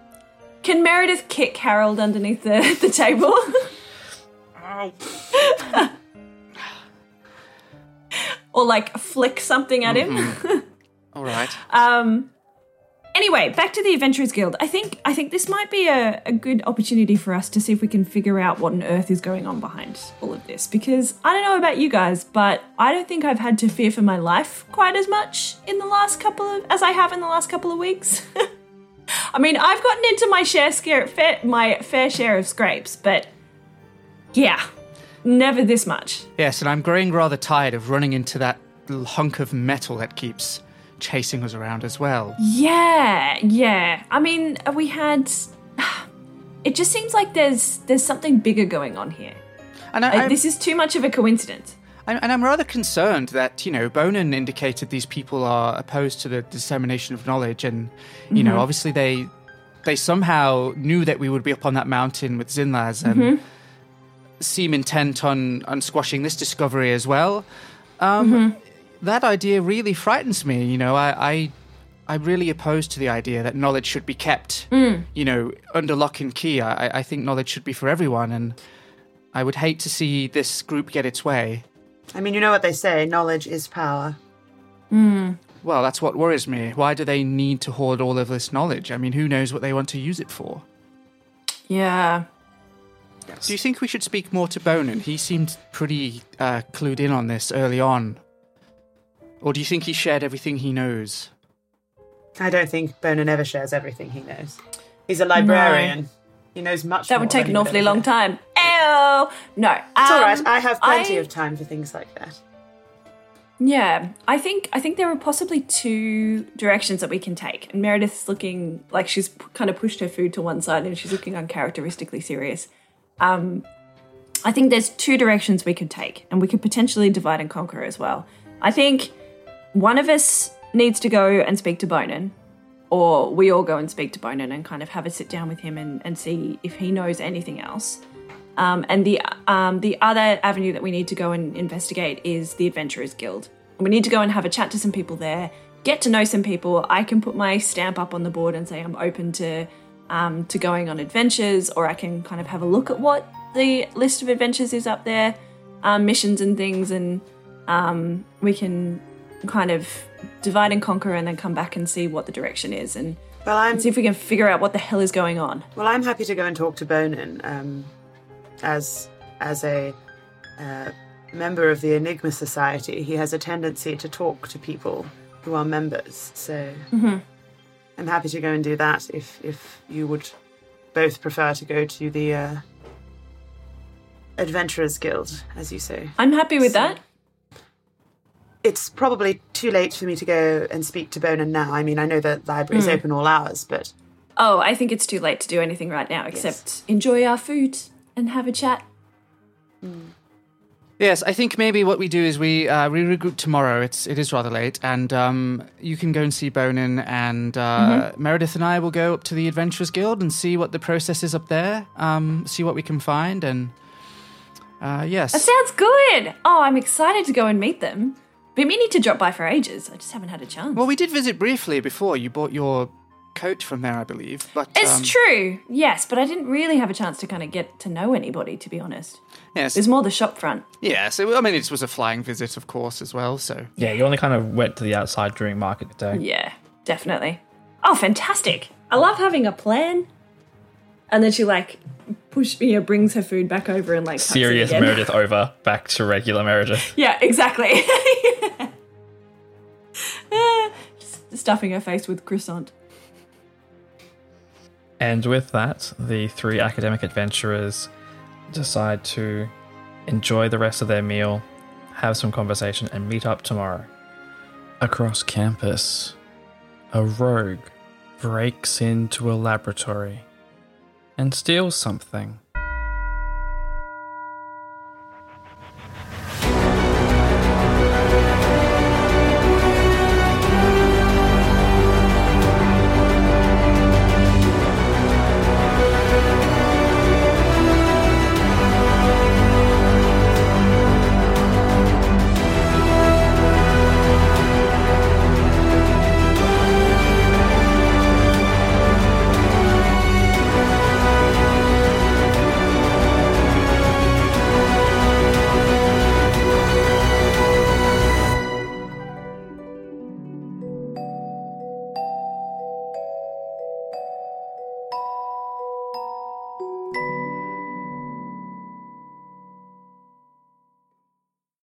Speaker 2: Can Meredith kick Harold underneath the, the table? or like flick something at him?
Speaker 4: All right.
Speaker 2: Um. Anyway, back to the Adventurers Guild. I think I think this might be a, a good opportunity for us to see if we can figure out what on earth is going on behind all of this. Because I don't know about you guys, but I don't think I've had to fear for my life quite as much in the last couple of as I have in the last couple of weeks. I mean, I've gotten into my share scare, fair, my fair share of scrapes, but yeah, never this much.
Speaker 4: Yes, and I'm growing rather tired of running into that hunk of metal that keeps chasing us around as well.
Speaker 2: Yeah, yeah. I mean, uh, we had. It just seems like there's there's something bigger going on here.
Speaker 4: And I,
Speaker 2: Like, this is too much of a coincidence.
Speaker 4: And I'm rather concerned that, you know, Bonin indicated these people are opposed to the dissemination of knowledge. And, you know, mm-hmm. obviously they they somehow knew that we would be up on that mountain with Zinlaz and mm-hmm. seem intent on, on squashing this discovery as well. Um, mm-hmm. That idea really frightens me. You know, I, I, I'm really opposed to the idea that knowledge should be kept, you know, under lock and key. I, I think knowledge should be for everyone. And I would hate to see this group get its way.
Speaker 3: I mean, you know what they say: knowledge is power.
Speaker 4: Well, that's what worries me. Why do they need to hoard all of this knowledge? I mean, who knows what they want to use it for?
Speaker 2: Yeah.
Speaker 4: Do you think we should speak more to Bonin? He seemed pretty uh, clued in on this early on. Or do you think he shared everything he knows?
Speaker 3: I don't think Bonin ever shares everything he knows. He's a librarian. He knows much.
Speaker 2: That
Speaker 3: more
Speaker 2: would take
Speaker 3: than
Speaker 2: an awfully long time. Ew. No.
Speaker 3: It's all right.
Speaker 2: um,
Speaker 3: I have plenty
Speaker 2: I-
Speaker 3: of time for things like that.
Speaker 2: Yeah, I think I think there are possibly two directions that we can take. And Meredith's looking like she's p- kind of pushed her food to one side and she's looking uncharacteristically serious. Um, I think there's two directions we could take, and we could potentially divide and conquer as well. I think one of us needs to go and speak to Bonin, or we all go and speak to Bonin and kind of have a sit down with him and, and see if he knows anything else. Um, and the um, the other avenue that we need to go and investigate is the Adventurers Guild. We need to go and have a chat to some people there, get to know some people. I can put my stamp up on the board and say I'm open to um, to going on adventures, or I can kind of have a look at what the list of adventures is up there, um, missions and things, and um, we can kind of divide and conquer, and then come back and see what the direction is, and
Speaker 3: Well, I'm
Speaker 2: see if we can figure out what the hell is going on.
Speaker 3: well. I'm happy to go and talk to Bonin um, as as a uh, member of the Enigma Society. He has a tendency to talk to people who are members. So I'm happy to go and do that if if you would both prefer to go to the uh, Adventurers Guild, as you say.
Speaker 2: I'm happy with that.
Speaker 3: It's probably too late for me to go and speak to Bonin now. I mean, I know the library library's open all hours, but
Speaker 2: Oh, I think it's too late to do anything right now except enjoy our food and have a chat.
Speaker 4: Yes, I think maybe what we do is we uh, we regroup tomorrow. It's it is rather late, and um, you can go and see Bonin, and uh, Meredith and I will go up to the Adventurers Guild and see what the process is up there. Um, see what we can find, and uh, yes,
Speaker 2: That sounds good. Oh, I'm excited to go and meet them. Been meaning to drop by for ages. I just haven't had a chance.
Speaker 4: Well, we did visit briefly before. You bought your coat from there, I believe. But
Speaker 2: it's
Speaker 4: um,
Speaker 2: true, yes, but I didn't really have a chance to kind of get to know anybody, to be honest.
Speaker 4: Yes,
Speaker 2: It was more the shop front.
Speaker 4: yes. I mean, it was a flying visit, of course, as well. So
Speaker 1: Yeah, you only kind of went to the outside during market day.
Speaker 2: Yeah, definitely. Oh, fantastic. I love having a plan. And then she, like, push me or brings her food back over and, like, tucks it
Speaker 1: Serious
Speaker 2: again.
Speaker 1: Meredith over, back to regular Meredith.
Speaker 2: Yeah, exactly. Just stuffing her face with croissant.
Speaker 1: And with that, the three academic adventurers decide to enjoy the rest of their meal, have some conversation, and meet up tomorrow. Across campus, a rogue breaks into a laboratory and steals something